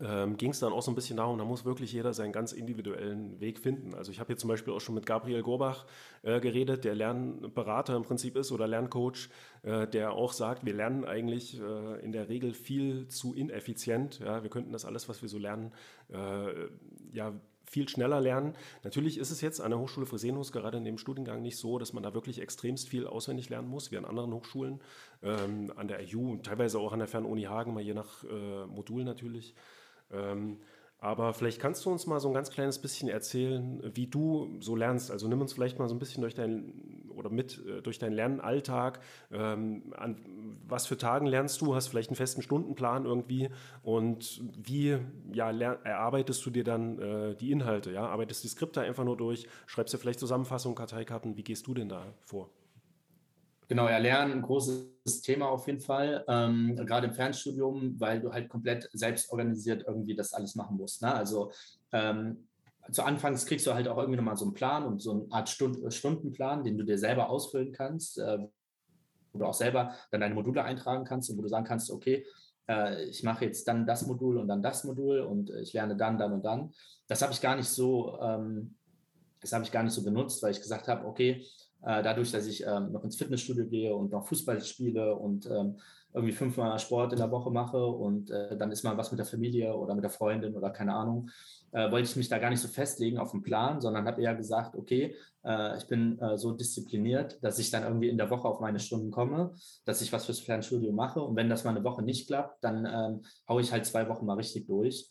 ähm, ging es dann auch so ein bisschen darum, da muss wirklich jeder seinen ganz individuellen Weg finden. Also ich habe hier zum Beispiel auch schon mit Gabriel Gorbach äh, geredet, der Lernberater im Prinzip ist oder Lerncoach, äh, der auch sagt, wir lernen eigentlich äh, in der Regel viel zu ineffizient. Ja? Wir könnten das alles, was wir so lernen, äh, ja viel schneller lernen. Natürlich ist es jetzt an der Hochschule Fresenius gerade in dem Studiengang nicht so, dass man da wirklich extremst viel auswendig lernen muss, wie an anderen Hochschulen, ähm, an der IU teilweise auch an der Fernuni Hagen, mal je nach äh, Modul natürlich. Ähm, aber vielleicht kannst du uns mal so ein ganz kleines bisschen erzählen, wie du so lernst. Also nimm uns vielleicht mal so ein bisschen durch dein oder mit äh, durch deinen Lernalltag. Ähm, an was für Tagen lernst du? Hast vielleicht einen festen Stundenplan irgendwie? Und wie ja, erarbeitest du dir dann äh, die Inhalte? Ja? Arbeitest die Skripte einfach nur durch? Schreibst du vielleicht Zusammenfassungen, Karteikarten? Wie gehst du denn da vor? Genau, ja, Lernen, ein großes Thema auf jeden Fall, ähm, gerade im Fernstudium, weil du halt komplett selbst organisiert irgendwie das alles machen musst. Ne? Also ähm, zu Anfangs kriegst du halt auch irgendwie nochmal so einen Plan und so eine Art Stund Stundenplan, den du dir selber ausfüllen kannst, äh, wo du auch selber dann deine Module eintragen kannst und wo du sagen kannst, okay, äh, ich mache jetzt dann das Modul und dann das Modul und ich lerne dann, dann und dann. Das habe ich gar nicht so, ähm, das habe ich gar nicht so benutzt, weil ich gesagt habe, okay, äh, dadurch, dass ich ähm, noch ins Fitnessstudio gehe und noch Fußball spiele und ähm, irgendwie fünfmal Sport in der Woche mache und äh, dann ist mal was mit der Familie oder mit der Freundin oder keine Ahnung, äh, wollte ich mich da gar nicht so festlegen auf den Plan, sondern habe eher gesagt, okay, äh, ich bin äh, so diszipliniert, dass ich dann irgendwie in der Woche auf meine Stunden komme, dass ich was fürs Fernstudio mache und wenn das mal eine Woche nicht klappt, dann ähm, haue ich halt zwei Wochen mal richtig durch.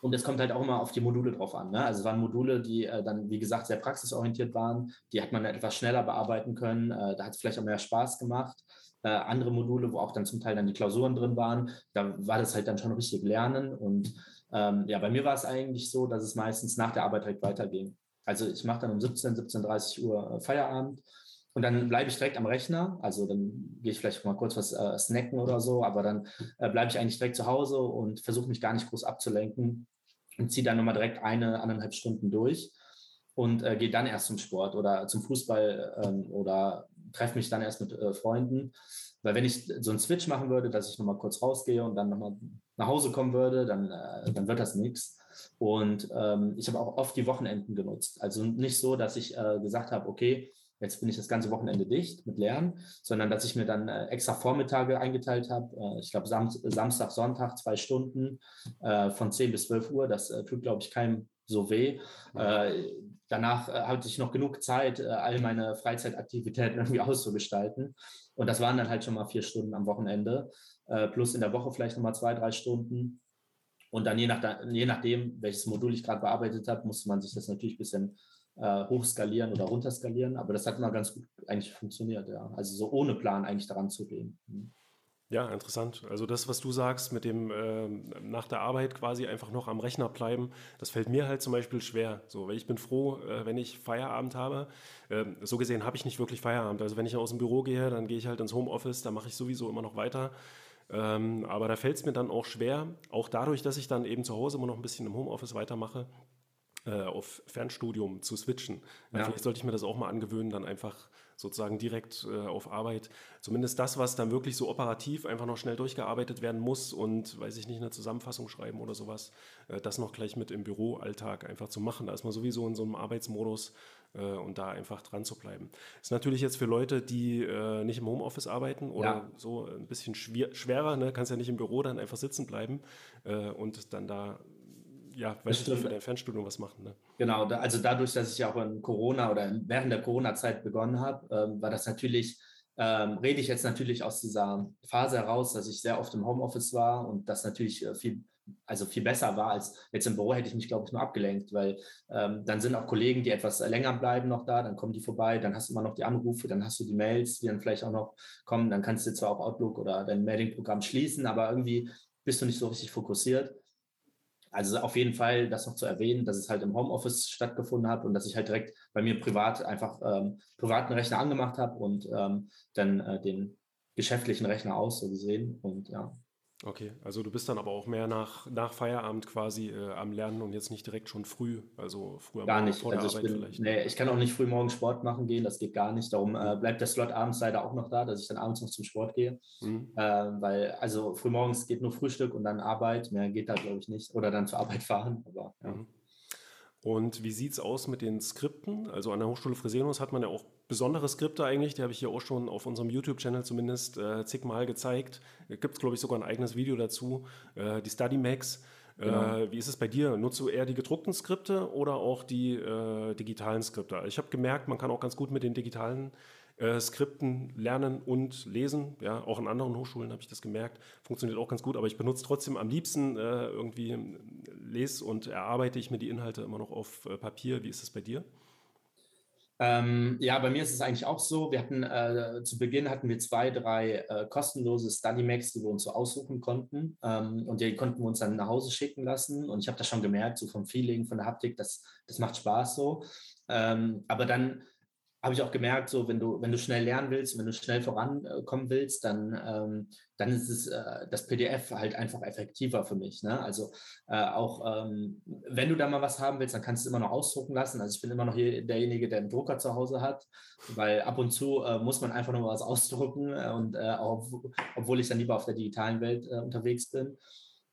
Und es kommt halt auch immer auf die Module drauf an. Ne? Also es waren Module, die äh, dann, wie gesagt, sehr praxisorientiert waren. Die hat man etwas schneller bearbeiten können. Äh, da hat es vielleicht auch mehr Spaß gemacht. Äh, andere Module, wo auch dann zum Teil dann die Klausuren drin waren, da war das halt dann schon richtig Lernen. Und ähm, ja, bei mir war es eigentlich so, dass es meistens nach der Arbeit direkt weiterging. Also ich mache dann um 17, 17.30 Uhr äh, Feierabend und dann bleibe ich direkt am Rechner. Also dann gehe ich vielleicht mal kurz was äh, snacken oder so, aber dann äh, bleibe ich eigentlich direkt zu Hause und versuche mich gar nicht groß abzulenken und ziehe dann nochmal direkt eine, anderthalb Stunden durch und äh, gehe dann erst zum Sport oder zum Fußball ähm, oder treffe mich dann erst mit äh, Freunden. Weil wenn ich so einen Switch machen würde, dass ich nochmal kurz rausgehe und dann nochmal nach Hause kommen würde, dann, äh, dann wird das nichts. Und ähm, ich habe auch oft die Wochenenden genutzt. Also nicht so, dass ich äh, gesagt habe, okay, jetzt bin ich das ganze Wochenende dicht mit Lernen, sondern dass ich mir dann äh, extra Vormittage eingeteilt habe. Äh, ich glaube, Sam Samstag, Sonntag zwei Stunden äh, von 10 bis 12 Uhr. Das tut, glaube ich, keinem so weh. Danach hatte ich noch genug Zeit, all meine Freizeitaktivitäten irgendwie auszugestalten. Und das waren dann halt schon mal vier Stunden am Wochenende, plus in der Woche vielleicht nochmal zwei, drei Stunden. Und dann je, nach, je nachdem, welches Modul ich gerade bearbeitet habe, musste man sich das natürlich ein bisschen äh, hochskalieren oder runterskalieren. Aber das hat mal ganz gut eigentlich funktioniert, ja. Also so ohne Plan eigentlich daran zu gehen. Mhm. Ja, interessant. Also das, was du sagst, mit dem äh, nach der Arbeit quasi einfach noch am Rechner bleiben, das fällt mir halt zum Beispiel schwer. So, weil ich bin froh, äh, wenn ich Feierabend habe. Äh, so gesehen habe ich nicht wirklich Feierabend. Also wenn ich aus dem Büro gehe, dann gehe ich halt ins Homeoffice, da mache ich sowieso immer noch weiter. Ähm, aber da fällt es mir dann auch schwer, auch dadurch, dass ich dann eben zu Hause immer noch ein bisschen im Homeoffice weitermache, äh, auf Fernstudium zu switchen. Ja. Vielleicht sollte ich mir das auch mal angewöhnen, dann einfach sozusagen direkt äh, auf Arbeit. Zumindest das, was dann wirklich so operativ einfach noch schnell durchgearbeitet werden muss und, weiß ich nicht, eine Zusammenfassung schreiben oder sowas, äh, das noch gleich mit im Büroalltag einfach zu machen. Da ist man sowieso in so einem Arbeitsmodus äh, und da einfach dran zu bleiben. Ist natürlich jetzt für Leute, die äh, nicht im Homeoffice arbeiten oder ja. so ein bisschen schwer, schwerer, ne? kannst ja nicht im Büro dann einfach sitzen bleiben äh, und dann da ja, weil ich für dein Fernstudium was machen. Ne? Genau, da, also dadurch, dass ich ja auch in Corona oder während der Corona-Zeit begonnen habe, ähm, war das natürlich, ähm, rede ich jetzt natürlich aus dieser Phase heraus, dass ich sehr oft im Homeoffice war und das natürlich äh, viel also viel besser war als jetzt im Büro hätte ich mich, glaube ich, nur abgelenkt, weil ähm, dann sind auch Kollegen, die etwas länger bleiben noch da, dann kommen die vorbei, dann hast du immer noch die Anrufe, dann hast du die Mails, die dann vielleicht auch noch kommen, dann kannst du zwar auch Outlook oder dein Mailing-Programm schließen, aber irgendwie bist du nicht so richtig fokussiert. Also auf jeden Fall das noch zu erwähnen, dass es halt im Homeoffice stattgefunden hat und dass ich halt direkt bei mir privat einfach ähm, privaten Rechner angemacht habe und ähm, dann äh, den geschäftlichen Rechner aus, so gesehen. Und ja, Okay, also du bist dann aber auch mehr nach, nach Feierabend quasi äh, am Lernen und jetzt nicht direkt schon früh, also früh am Gar nicht. Vor der also Arbeit bin, vielleicht. Nee, ich kann auch nicht früh morgens Sport machen gehen, das geht gar nicht. Darum äh, bleibt der Slot abends leider auch noch da, dass ich dann abends noch zum Sport gehe. Mhm. Äh, weil, also früh morgens geht nur Frühstück und dann Arbeit, mehr geht da glaube ich nicht. Oder dann zur Arbeit fahren. Aber, ja. mhm. Und wie sieht es aus mit den Skripten? Also an der Hochschule Fresenius hat man ja auch besondere Skripte eigentlich, die habe ich hier auch schon auf unserem YouTube-Channel zumindest äh, zigmal gezeigt. Gibt es, glaube ich, sogar ein eigenes Video dazu, äh, die Study Max. Äh, genau. wie ist es bei dir? Nutzt du eher die gedruckten Skripte oder auch die äh, digitalen Skripte? Ich habe gemerkt, man kann auch ganz gut mit den digitalen äh, Skripten lernen und lesen. Ja, auch an anderen Hochschulen habe ich das gemerkt. Funktioniert auch ganz gut, aber ich benutze trotzdem am liebsten äh, irgendwie lese und erarbeite ich mir die Inhalte immer noch auf äh, Papier. Wie ist es bei dir? Ähm, ja, bei mir ist es eigentlich auch so. Wir hatten äh, zu Beginn hatten wir zwei, drei äh, kostenlose Study Macs, die wir uns so aussuchen konnten. Ähm, und die konnten wir uns dann nach Hause schicken lassen. Und ich habe das schon gemerkt, so vom Feeling, von der Haptik, das, das macht Spaß so. Ähm, aber dann habe ich auch gemerkt, so wenn du, wenn du schnell lernen willst, wenn du schnell vorankommen willst, dann, ähm, dann ist es äh, das PDF halt einfach effektiver für mich. Ne? Also äh, auch ähm, wenn du da mal was haben willst, dann kannst du es immer noch ausdrucken lassen. Also ich bin immer noch hier derjenige, der einen Drucker zu Hause hat, weil ab und zu äh, muss man einfach noch was ausdrucken äh, und äh, auch, obwohl ich dann lieber auf der digitalen Welt äh, unterwegs bin.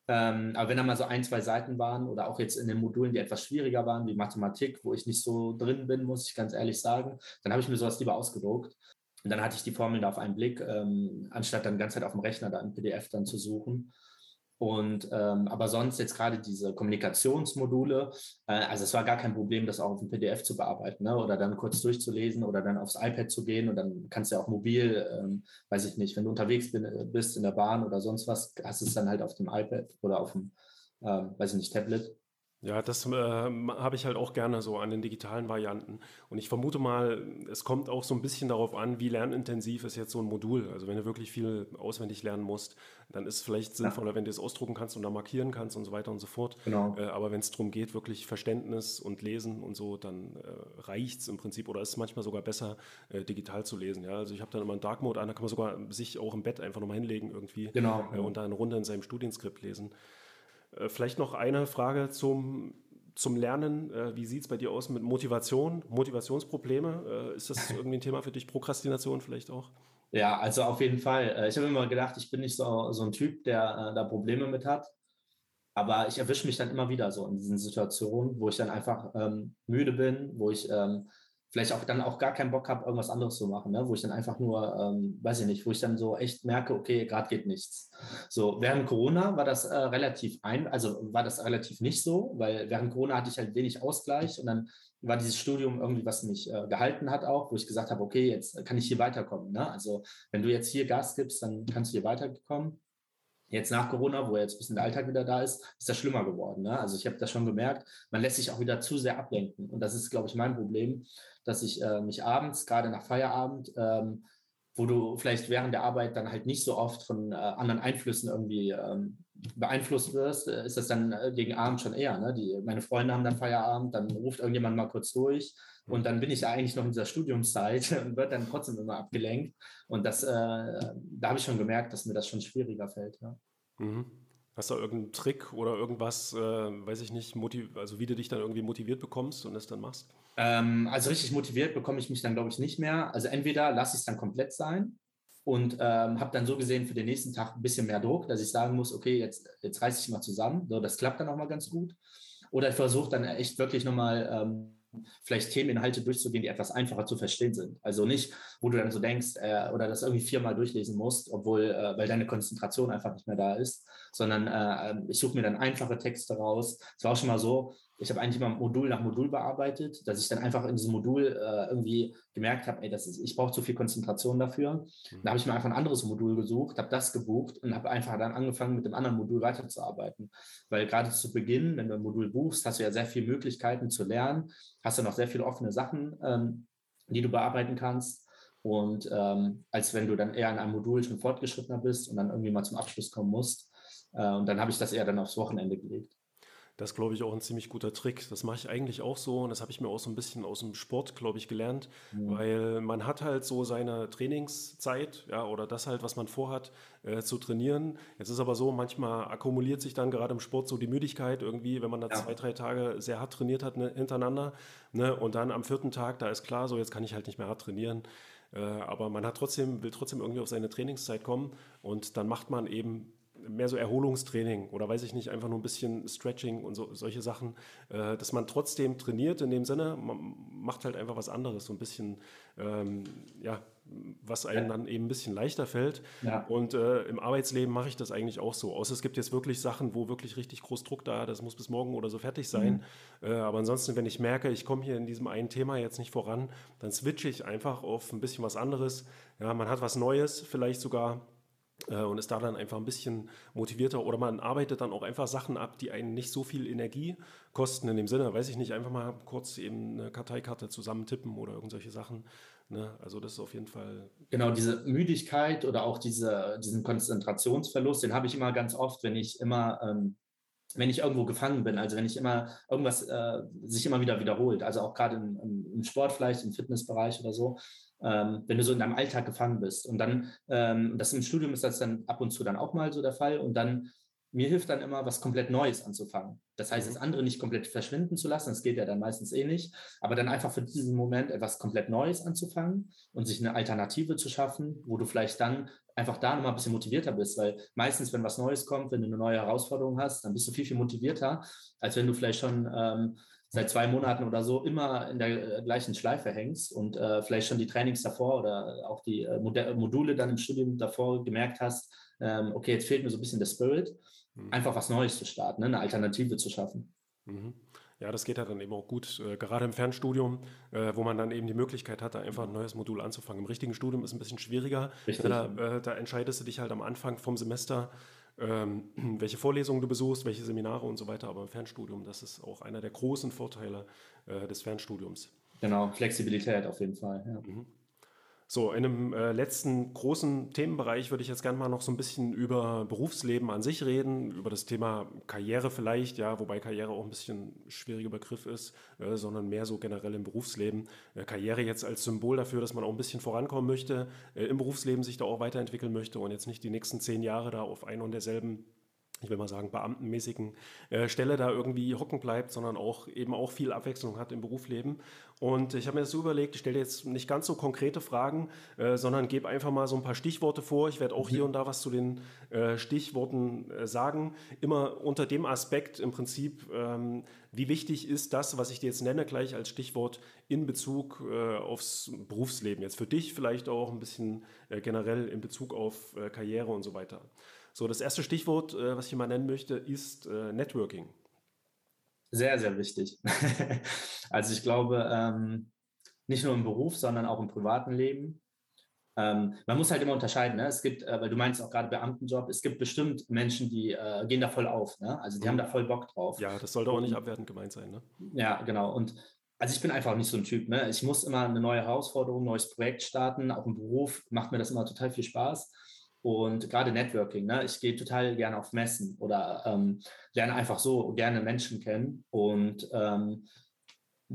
Ähm, aber wenn da mal so ein, zwei Seiten waren oder auch jetzt in den Modulen, die etwas schwieriger waren, wie Mathematik, wo ich nicht so drin bin, muss ich ganz ehrlich sagen, dann habe ich mir sowas lieber ausgedruckt. Und dann hatte ich die Formeln da auf einen Blick, ähm, anstatt dann die ganze Zeit auf dem Rechner da ein PDF dann zu suchen. Und ähm, aber sonst jetzt gerade diese Kommunikationsmodule, äh, also es war gar kein Problem, das auch auf dem PDF zu bearbeiten, ne? oder dann kurz durchzulesen oder dann aufs iPad zu gehen und dann kannst du ja auch mobil, ähm, weiß ich nicht, wenn du unterwegs bin, bist in der Bahn oder sonst was, hast du es dann halt auf dem iPad oder auf dem, ähm, weiß ich nicht, Tablet. Ja, das äh, habe ich halt auch gerne so an den digitalen Varianten. Und ich vermute mal, es kommt auch so ein bisschen darauf an, wie lernintensiv ist jetzt so ein Modul. Also wenn du wirklich viel auswendig lernen musst, dann ist es vielleicht sinnvoller, ja. wenn du es ausdrucken kannst und da markieren kannst und so weiter und so fort. Genau. Äh, aber wenn es darum geht, wirklich Verständnis und Lesen und so, dann äh, reicht es im Prinzip oder ist es manchmal sogar besser, äh, digital zu lesen. Ja? Also ich habe dann immer einen Dark Mode an, da kann man sogar sich auch im Bett einfach nochmal hinlegen irgendwie genau. Äh, und da eine Runde in seinem Studienskript lesen. Äh, vielleicht noch eine Frage zum, zum Lernen. Äh, wie sieht es bei dir aus mit Motivation, Motivationsprobleme? Äh, ist das irgendwie ein Thema für dich? Prokrastination vielleicht auch? Ja, also auf jeden Fall. Ich habe immer gedacht, ich bin nicht so, so ein Typ, der da Probleme mit hat. Aber ich erwische mich dann immer wieder so in diesen Situationen, wo ich dann einfach ähm, müde bin, wo ich ähm, vielleicht auch dann auch gar keinen Bock habe, irgendwas anderes zu machen, ne? wo ich dann einfach nur, ähm, weiß ich nicht, wo ich dann so echt merke, okay, gerade geht nichts. So, während Corona war das äh, relativ ein, also war das relativ nicht so, weil während Corona hatte ich halt wenig Ausgleich und dann war dieses Studium irgendwie, was mich äh, gehalten hat auch, wo ich gesagt habe, okay, jetzt kann ich hier weiterkommen. Ne? Also wenn du jetzt hier Gas gibst, dann kannst du hier weiterkommen. Jetzt nach Corona, wo jetzt ein bisschen der Alltag wieder da ist, ist das schlimmer geworden. Ne? Also ich habe das schon gemerkt, man lässt sich auch wieder zu sehr ablenken. Und das ist, glaube ich, mein Problem, dass ich äh, mich abends, gerade nach Feierabend, ähm, wo du vielleicht während der Arbeit dann halt nicht so oft von äh, anderen Einflüssen irgendwie ähm, beeinflusst wirst, äh, ist das dann äh, gegen Abend schon eher. Ne? Die, meine Freunde haben dann Feierabend, dann ruft irgendjemand mal kurz durch und dann bin ich ja eigentlich noch in dieser Studiumszeit und wird dann trotzdem immer abgelenkt. Und das, äh, da habe ich schon gemerkt, dass mir das schon schwieriger fällt. Ja. Mhm. Hast du irgendeinen Trick oder irgendwas, äh, weiß ich nicht, also wie du dich dann irgendwie motiviert bekommst und es dann machst? Ähm, also richtig motiviert bekomme ich mich dann, glaube ich, nicht mehr. Also entweder lasse ich es dann komplett sein und ähm, habe dann so gesehen für den nächsten Tag ein bisschen mehr Druck, dass ich sagen muss, okay, jetzt, jetzt reiße ich mal zusammen. So, das klappt dann auch mal ganz gut. Oder ich versuche dann echt wirklich nochmal ähm, vielleicht Themeninhalte durchzugehen, die etwas einfacher zu verstehen sind. Also nicht, wo du dann so denkst äh, oder das irgendwie viermal durchlesen musst, obwohl, äh, weil deine Konzentration einfach nicht mehr da ist, sondern äh, ähm, ich suche mir dann einfache Texte raus. Es war auch schon mal so, ich habe eigentlich immer Modul nach Modul bearbeitet, dass ich dann einfach in diesem Modul äh, irgendwie gemerkt habe, ey, das ist, ich brauche zu viel Konzentration dafür. Mhm. Dann habe ich mir einfach ein anderes Modul gesucht, habe das gebucht und habe einfach dann angefangen, mit dem anderen Modul weiterzuarbeiten. Weil gerade zu Beginn, wenn du ein Modul buchst, hast du ja sehr viele Möglichkeiten zu lernen, hast du noch sehr viele offene Sachen, ähm, die du bearbeiten kannst. Und ähm, als wenn du dann eher in einem Modul schon fortgeschrittener bist und dann irgendwie mal zum Abschluss kommen musst. Äh, und dann habe ich das eher dann aufs Wochenende gelegt. Das ist, glaube ich, auch ein ziemlich guter Trick. Das mache ich eigentlich auch so und das habe ich mir auch so ein bisschen aus dem Sport, glaube ich, gelernt, mhm. weil man hat halt so seine Trainingszeit, ja, oder das halt, was man vorhat, äh, zu trainieren. Jetzt ist aber so, manchmal akkumuliert sich dann gerade im Sport so die Müdigkeit irgendwie, wenn man da ja. zwei, drei Tage sehr hart trainiert hat ne, hintereinander, ne, und dann am vierten Tag, da ist klar, so jetzt kann ich halt nicht mehr hart trainieren. Äh, aber man hat trotzdem, will trotzdem irgendwie auf seine Trainingszeit kommen und dann macht man eben mehr so Erholungstraining oder weiß ich nicht, einfach nur ein bisschen Stretching und so, solche Sachen, äh, dass man trotzdem trainiert in dem Sinne, man macht halt einfach was anderes, so ein bisschen, ähm, ja, was einem dann eben ein bisschen leichter fällt. Ja. Und äh, im Arbeitsleben mache ich das eigentlich auch so. Außer es gibt jetzt wirklich Sachen, wo wirklich richtig groß Druck da, das muss bis morgen oder so fertig sein. Mhm. Äh, aber ansonsten, wenn ich merke, ich komme hier in diesem einen Thema jetzt nicht voran, dann switche ich einfach auf ein bisschen was anderes. Ja, man hat was Neues, vielleicht sogar und ist da dann einfach ein bisschen motivierter oder man arbeitet dann auch einfach Sachen ab, die einen nicht so viel Energie kosten in dem Sinne, weiß ich nicht, einfach mal kurz eben eine Karteikarte zusammentippen oder irgendwelche Sachen. Ne? Also das ist auf jeden Fall. Genau, diese Müdigkeit oder auch diese, diesen Konzentrationsverlust, den habe ich immer ganz oft, wenn ich immer ähm, wenn ich irgendwo gefangen bin, also wenn ich immer irgendwas äh, sich immer wieder wiederholt, also auch gerade im, im, Sport vielleicht, im Fitnessbereich oder so, ähm, wenn du so in deinem Alltag gefangen bist. Und dann, ähm, das im Studium ist das dann ab und zu dann auch mal so der Fall. Und dann, mir hilft dann immer, was komplett Neues anzufangen. Das heißt, mhm. das andere nicht komplett verschwinden zu lassen, das geht ja dann meistens eh nicht, aber dann einfach für diesen Moment etwas komplett Neues anzufangen und sich eine Alternative zu schaffen, wo du vielleicht dann einfach da nochmal ein bisschen motivierter bist, weil meistens, wenn was Neues kommt, wenn du eine neue Herausforderung hast, dann bist du viel, viel motivierter, als wenn du vielleicht schon ähm, seit zwei Monaten oder so immer in der äh, gleichen Schleife hängst und äh, vielleicht schon die Trainings davor oder auch die äh, Module dann im Studium davor gemerkt hast, ähm, okay, jetzt fehlt mir so ein bisschen der Spirit, mhm. einfach was Neues zu starten, ne? eine Alternative zu schaffen. Mhm. Ja, das geht ja dann eben auch gut, äh, gerade im Fernstudium, äh, wo man dann eben die Möglichkeit hat, da einfach ein neues Modul anzufangen. Im richtigen Studium ist es ein bisschen schwieriger. Da, äh, da entscheidest du dich halt am Anfang vom Semester, ähm, welche Vorlesungen du besuchst, welche Seminare und so weiter. Aber im Fernstudium, das ist auch einer der großen Vorteile äh, des Fernstudiums. Genau, Flexibilität auf jeden Fall. Ja. Mhm. So, in einem äh, letzten großen Themenbereich würde ich jetzt gerne mal noch so ein bisschen über Berufsleben an sich reden, über das Thema Karriere vielleicht, ja, wobei Karriere auch ein bisschen ein schwieriger Begriff ist, äh, sondern mehr so generell im Berufsleben. Äh, Karriere jetzt als Symbol dafür, dass man auch ein bisschen vorankommen möchte, äh, im Berufsleben sich da auch weiterentwickeln möchte und jetzt nicht die nächsten zehn Jahre da auf ein und derselben ich will mal sagen, beamtenmäßigen äh, Stelle da irgendwie hocken bleibt, sondern auch eben auch viel Abwechslung hat im Berufsleben. Und ich habe mir das so überlegt, ich stelle jetzt nicht ganz so konkrete Fragen, äh, sondern gebe einfach mal so ein paar Stichworte vor. Ich werde auch hier mhm. und da was zu den äh, Stichworten äh, sagen. Immer unter dem Aspekt im Prinzip, ähm, wie wichtig ist das, was ich dir jetzt nenne, gleich als Stichwort in Bezug äh, aufs Berufsleben. Jetzt für dich vielleicht auch ein bisschen äh, generell in Bezug auf Karriere und so weiter. So, das erste Stichwort, äh, was ich mal nennen möchte, ist äh, Networking. Sehr, sehr wichtig. also ich glaube, ähm, nicht nur im Beruf, sondern auch im privaten Leben. Ähm, man muss halt immer unterscheiden. Ne? Es gibt, äh, weil du meinst auch gerade Beamtenjob, es gibt bestimmt Menschen, die gehen da voll auf. Ne? Also die mhm. haben da voll Bock drauf. Ja, das sollte auch nicht abwertend gemeint sein. Ne? Ja, genau. Und also ich bin einfach nicht so ein Typ. Ne? Ich muss immer eine neue Herausforderung, ein neues Projekt starten. Auch im Beruf macht mir das immer total viel Spaß. Und gerade Networking, ne? ich gehe total gerne auf Messen oder ähm, lerne einfach so gerne Menschen kennen und ähm,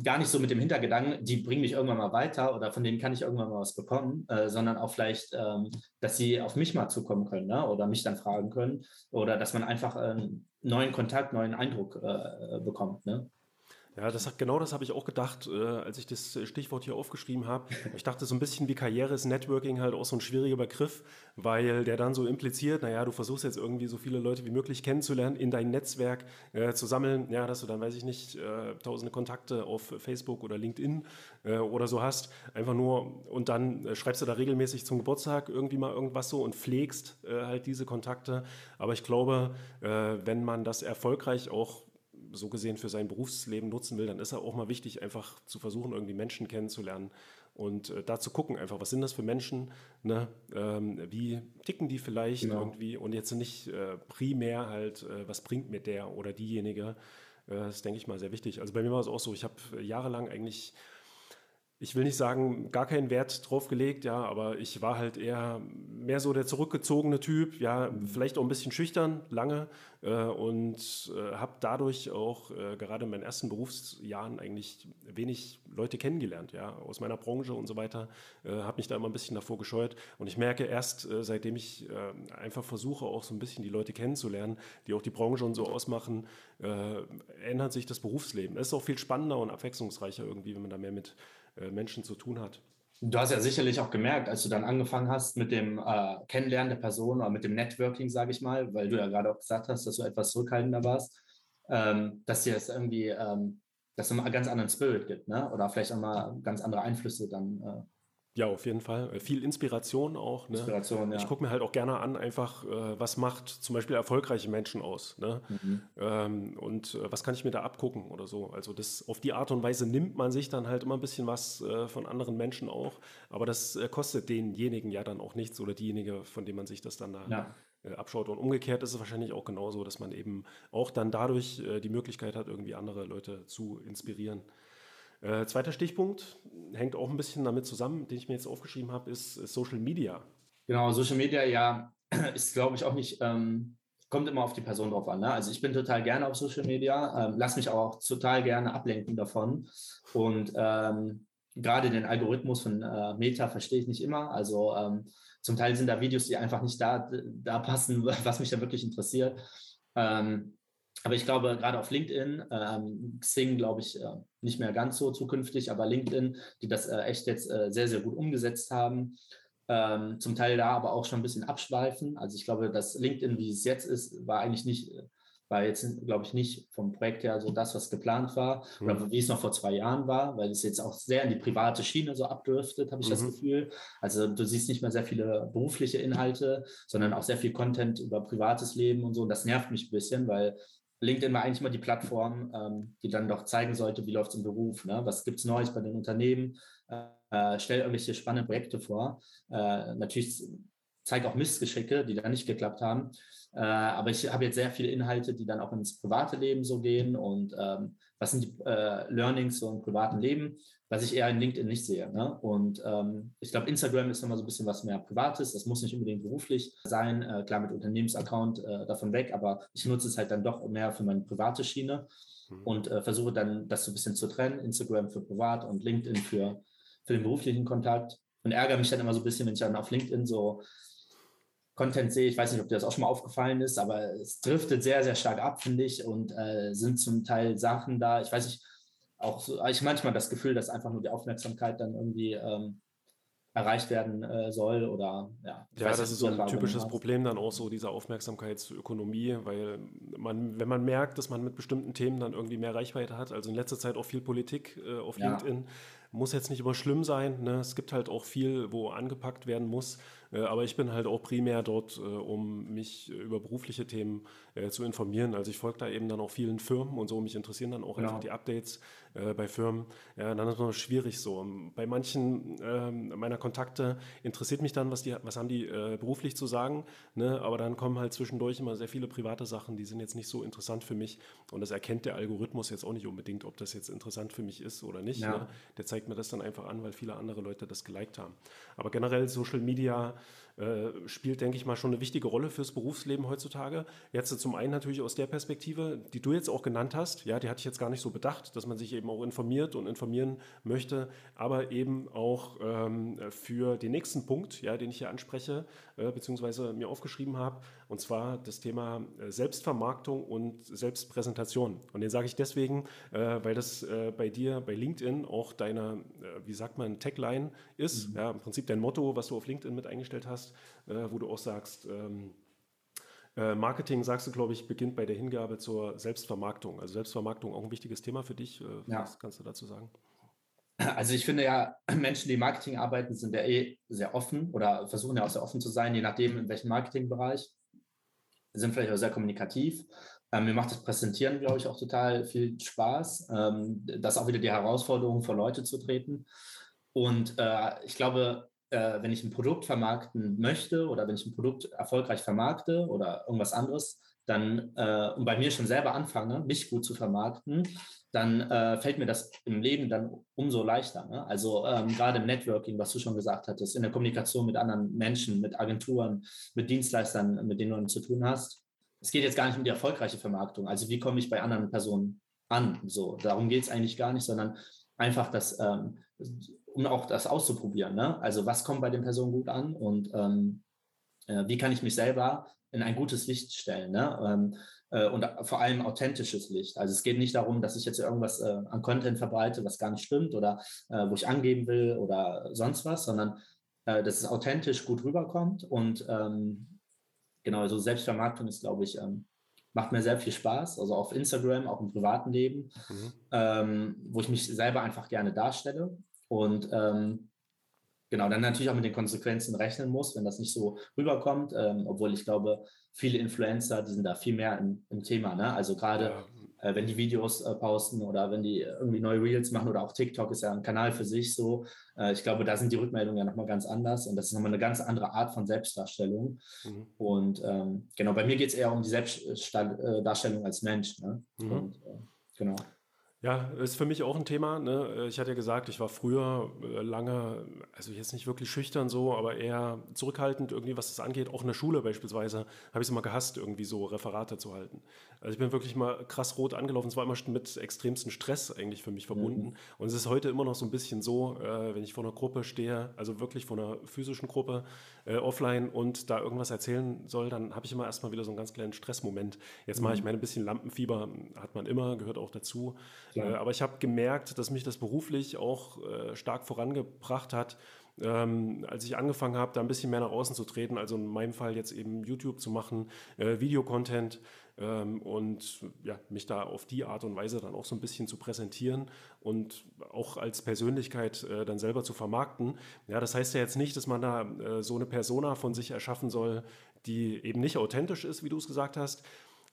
gar nicht so mit dem Hintergedanken, die bringen mich irgendwann mal weiter oder von denen kann ich irgendwann mal was bekommen, äh, sondern auch vielleicht, ähm, dass sie auf mich mal zukommen können ne? oder mich dann fragen können oder dass man einfach einen neuen Kontakt, neuen Eindruck äh, bekommt. Ne? Ja, das hat, genau das habe ich auch gedacht, äh, als ich das Stichwort hier aufgeschrieben habe. Ich dachte, so ein bisschen wie Karriere ist Networking halt auch so ein schwieriger Begriff, weil der dann so impliziert, naja, du versuchst jetzt irgendwie so viele Leute wie möglich kennenzulernen, in dein Netzwerk äh, zu sammeln, ja, dass du dann, weiß ich nicht, äh, tausende Kontakte auf Facebook oder LinkedIn äh, oder so hast, einfach nur und dann äh, schreibst du da regelmäßig zum Geburtstag irgendwie mal irgendwas so und pflegst äh, halt diese Kontakte. Aber ich glaube, wenn man das erfolgreich auch so gesehen für sein Berufsleben nutzen will, dann ist er auch mal wichtig, einfach zu versuchen, irgendwie Menschen kennenzulernen und äh, da zu gucken, einfach, was sind das für Menschen, ne? ähm, wie ticken die vielleicht genau. irgendwie und jetzt nicht äh, primär halt, äh, was bringt mir der oder diejenige. Äh, das ist, denke ich mal, sehr wichtig. Also bei mir war es auch so, ich habe jahrelang eigentlich ich will nicht sagen, gar keinen Wert drauf gelegt, ja, aber ich war halt eher mehr so der zurückgezogene Typ, ja, vielleicht auch ein bisschen schüchtern, lange äh, und äh, habe dadurch auch äh, gerade in meinen ersten Berufsjahren eigentlich wenig Leute kennengelernt, ja, aus meiner Branche und so weiter, äh, habe mich da immer ein bisschen davor gescheut und ich merke erst, äh, seitdem ich äh, einfach versuche, auch so ein bisschen die Leute kennenzulernen, die auch die Branche und so ausmachen, ändert sich das Berufsleben. Es ist auch viel spannender und abwechslungsreicher irgendwie, wenn man da mehr mit äh, Menschen zu tun hat. Du hast ja sicherlich auch gemerkt, als du dann angefangen hast mit dem äh, Kennenlernen der Person oder mit dem Networking, sage ich mal, weil du ja gerade auch gesagt hast, dass du etwas zurückhaltender warst, ähm, dass dir das irgendwie, ähm, dass es einen ganz anderen Spirit gibt, ne? oder vielleicht auch mal ganz andere Einflüsse dann äh, ja, auf jeden Fall. Äh, viel Inspiration auch. Ne? Inspiration, ja. Ich gucke mir halt auch gerne an, einfach, äh, was macht zum Beispiel erfolgreiche Menschen aus. Ne? Mhm. Ähm, und äh, was kann ich mir da abgucken oder so. Also das auf die Art und Weise nimmt man sich dann halt immer ein bisschen was von anderen Menschen auch. Aber das kostet denjenigen ja dann auch nichts oder diejenige, von dem man sich das dann da ja. Abschaut. Und umgekehrt ist es wahrscheinlich auch genauso, dass man eben auch dann dadurch die Möglichkeit hat, irgendwie andere Leute zu inspirieren. Äh, zweiter Stichpunkt hängt auch ein bisschen damit zusammen, den ich mir jetzt aufgeschrieben habe, ist, ist Social Media. Genau, Social Media, ja, ist, glaube ich, auch nicht, ähm, kommt immer auf die Person drauf an. Ne? Also ich bin total gerne auf Social Media, ähm, lass mich auch total gerne ablenken davon. Und ähm, gerade den Algorithmus von äh, Meta verstehe ich nicht immer. Also ähm, zum Teil sind da Videos, die einfach nicht da, da passen, was mich da wirklich interessiert. Ähm, aber ich glaube, gerade auf LinkedIn, ähm, Xing, glaube ich, äh, nicht mehr ganz so zukünftig, aber LinkedIn, die das äh, echt jetzt äh, sehr, sehr gut umgesetzt haben. Ähm, zum Teil da aber auch schon ein bisschen abschweifen. Also ich glaube, dass LinkedIn, wie es jetzt ist, war eigentlich nicht, war jetzt, glaube ich, nicht vom Projekt her so das, was geplant war mhm. oder wie es noch vor zwei Jahren war, weil es jetzt auch sehr in die private Schiene so abdriftet, habe ich mhm. das Gefühl. Also du siehst nicht mehr sehr viele berufliche Inhalte, sondern auch sehr viel Content über privates Leben und so. Und das nervt mich ein bisschen, weil LinkedIn war eigentlich mal die Plattform, ähm, die dann doch zeigen sollte, wie läuft es im Beruf, ne? was gibt es Neues bei den Unternehmen, äh, stell irgendwelche spannenden Projekte vor. Äh, natürlich zeige auch Missgeschicke, die da nicht geklappt haben. Äh, aber ich habe jetzt sehr viele Inhalte, die dann auch ins private Leben so gehen und ähm, was sind die äh, Learnings so im privaten Leben, was ich eher in LinkedIn nicht sehe. Ne? Und ähm, ich glaube, Instagram ist nochmal so ein bisschen was mehr Privates. Das muss nicht unbedingt beruflich sein. Äh, klar, mit Unternehmensaccount äh, davon weg, aber ich nutze es halt dann doch mehr für meine private Schiene mhm. und äh, versuche dann das so ein bisschen zu trennen. Instagram für privat und LinkedIn für, für den beruflichen Kontakt. Und ärgere mich dann immer so ein bisschen, wenn ich dann auf LinkedIn so Content sehe. Ich weiß nicht, ob dir das auch schon mal aufgefallen ist, aber es driftet sehr, sehr stark ab, finde ich, und äh, sind zum Teil Sachen da. Ich weiß nicht, auch so, ich manchmal das Gefühl, dass einfach nur die Aufmerksamkeit dann irgendwie ähm, erreicht werden äh, soll oder ja. Ja, das ist so ein typisches Problem dann auch so diese Aufmerksamkeitsökonomie, weil man, wenn man merkt, dass man mit bestimmten Themen dann irgendwie mehr Reichweite hat, also in letzter Zeit auch viel Politik äh, auf ja. LinkedIn, muss jetzt nicht immer schlimm sein. Ne? Es gibt halt auch viel, wo angepackt werden muss. Äh, aber ich bin halt auch primär dort, äh, um mich über berufliche Themen äh, zu informieren. Also ich folge da eben dann auch vielen Firmen und so. Mich interessieren dann auch ja. einfach die Updates bei Firmen. Ja, dann ist es schwierig so. Bei manchen ähm, meiner Kontakte interessiert mich dann, was, die, was haben die beruflich zu sagen. Ne? Aber dann kommen halt zwischendurch immer sehr viele private Sachen, die sind jetzt nicht so interessant für mich. Und das erkennt der Algorithmus jetzt auch nicht unbedingt, ob das jetzt interessant für mich ist oder nicht. Ja. Ne? Der zeigt mir das dann einfach an, weil viele andere Leute das geliked haben. Aber generell Social Media äh, spielt, denke ich mal, schon eine wichtige Rolle fürs Berufsleben heutzutage. Jetzt zum einen natürlich aus der Perspektive, die du jetzt auch genannt hast, ja, die hatte ich jetzt gar nicht so bedacht, dass man sich eben auch informiert und informieren möchte, aber eben auch ähm, für den nächsten Punkt, ja, den ich hier anspreche, äh, beziehungsweise mir aufgeschrieben habe, und zwar das Thema äh, Selbstvermarktung und Selbstpräsentation. Und den sage ich deswegen, äh, weil das äh, bei dir, bei LinkedIn auch deine, wie sagt man, Tagline ist, mhm. ja, im Prinzip dein Motto, was du auf LinkedIn mit eingestellt hast hast, äh, wo du auch sagst, ähm, äh, Marketing, sagst du, glaube ich, beginnt bei der Hingabe zur Selbstvermarktung. Also Selbstvermarktung auch ein wichtiges Thema für dich. Äh, ja. Was kannst du dazu sagen? Also ich finde ja, Menschen, die Marketing arbeiten, sind ja eh sehr offen oder versuchen ja auch sehr offen zu sein, je nachdem, in welchem Marketingbereich. sind vielleicht auch sehr kommunikativ. Ähm, mir macht das Präsentieren, glaube ich, auch total viel Spaß. Ähm, das ist auch wieder die Herausforderung, vor Leute zu treten. Und äh, ich glaube, äh, wenn ich ein Produkt vermarkten möchte oder wenn ich ein Produkt erfolgreich vermarkte oder irgendwas anderes, dann äh, und bei mir schon selber anfange, mich gut zu vermarkten, dann äh, fällt mir das im Leben dann umso leichter. Ne? Also ähm, gerade im Networking, was du schon gesagt hattest, in der Kommunikation mit anderen Menschen, mit Agenturen, mit Dienstleistern, mit denen du zu tun hast. Es geht jetzt gar nicht um die erfolgreiche Vermarktung. Also wie komme ich bei anderen Personen an? So, darum geht es eigentlich gar nicht, sondern einfach das, ähm, um auch das auszuprobieren. Ne? Also was kommt bei den Personen gut an und ähm, äh, wie kann ich mich selber in ein gutes Licht stellen. Ne? Ähm, äh, und vor allem authentisches Licht. Also es geht nicht darum, dass ich jetzt irgendwas äh, an Content verbreite, was gar nicht stimmt oder äh, wo ich angeben will oder sonst was, sondern äh, dass es authentisch gut rüberkommt. Und ähm, genau, so Selbstvermarktung ist, glaube ich, ähm, macht mir sehr viel Spaß, also auf Instagram, auch im privaten Leben, mhm. ähm, wo ich mich selber einfach gerne darstelle. Und ähm, genau, dann natürlich auch mit den Konsequenzen rechnen muss, wenn das nicht so rüberkommt, ähm, obwohl ich glaube, viele Influencer, die sind da viel mehr im, im Thema. Ne? Also gerade ja. äh, wenn die Videos äh, posten oder wenn die irgendwie neue Reels machen oder auch TikTok ist ja ein Kanal für sich so. Äh, ich glaube, da sind die Rückmeldungen ja nochmal ganz anders und das ist nochmal eine ganz andere Art von Selbstdarstellung. Mhm. Und ähm, genau, bei mir geht es eher um die Selbstdarstellung als Mensch. Ne? Mhm. Und, äh, genau. Ja, ist für mich auch ein Thema. Ne? Ich hatte ja gesagt, ich war früher äh, lange, also jetzt nicht wirklich schüchtern so, aber eher zurückhaltend irgendwie, was das angeht. Auch in der Schule beispielsweise habe ich es immer gehasst, irgendwie so Referate zu halten. Also ich bin wirklich mal krass rot angelaufen. Es war immer mit extremsten Stress eigentlich für mich verbunden. Mhm. Und es ist heute immer noch so ein bisschen so, äh, wenn ich vor einer Gruppe stehe, also wirklich vor einer physischen Gruppe, äh, offline und da irgendwas erzählen soll, dann habe ich immer erstmal wieder so einen ganz kleinen Stressmoment. Jetzt mhm. mache ich meine ein bisschen Lampenfieber, hat man immer, gehört auch dazu. Äh, aber ich habe gemerkt, dass mich das beruflich auch äh, stark vorangebracht hat. Ähm, als ich angefangen habe, da ein bisschen mehr nach außen zu treten, also in meinem Fall jetzt eben YouTube zu machen, äh, Videocontent, und ja, mich da auf die Art und Weise dann auch so ein bisschen zu präsentieren und auch als Persönlichkeit äh, dann selber zu vermarkten. Ja, das heißt ja jetzt nicht, dass man da äh, so eine Persona von sich erschaffen soll, die eben nicht authentisch ist, wie du es gesagt hast,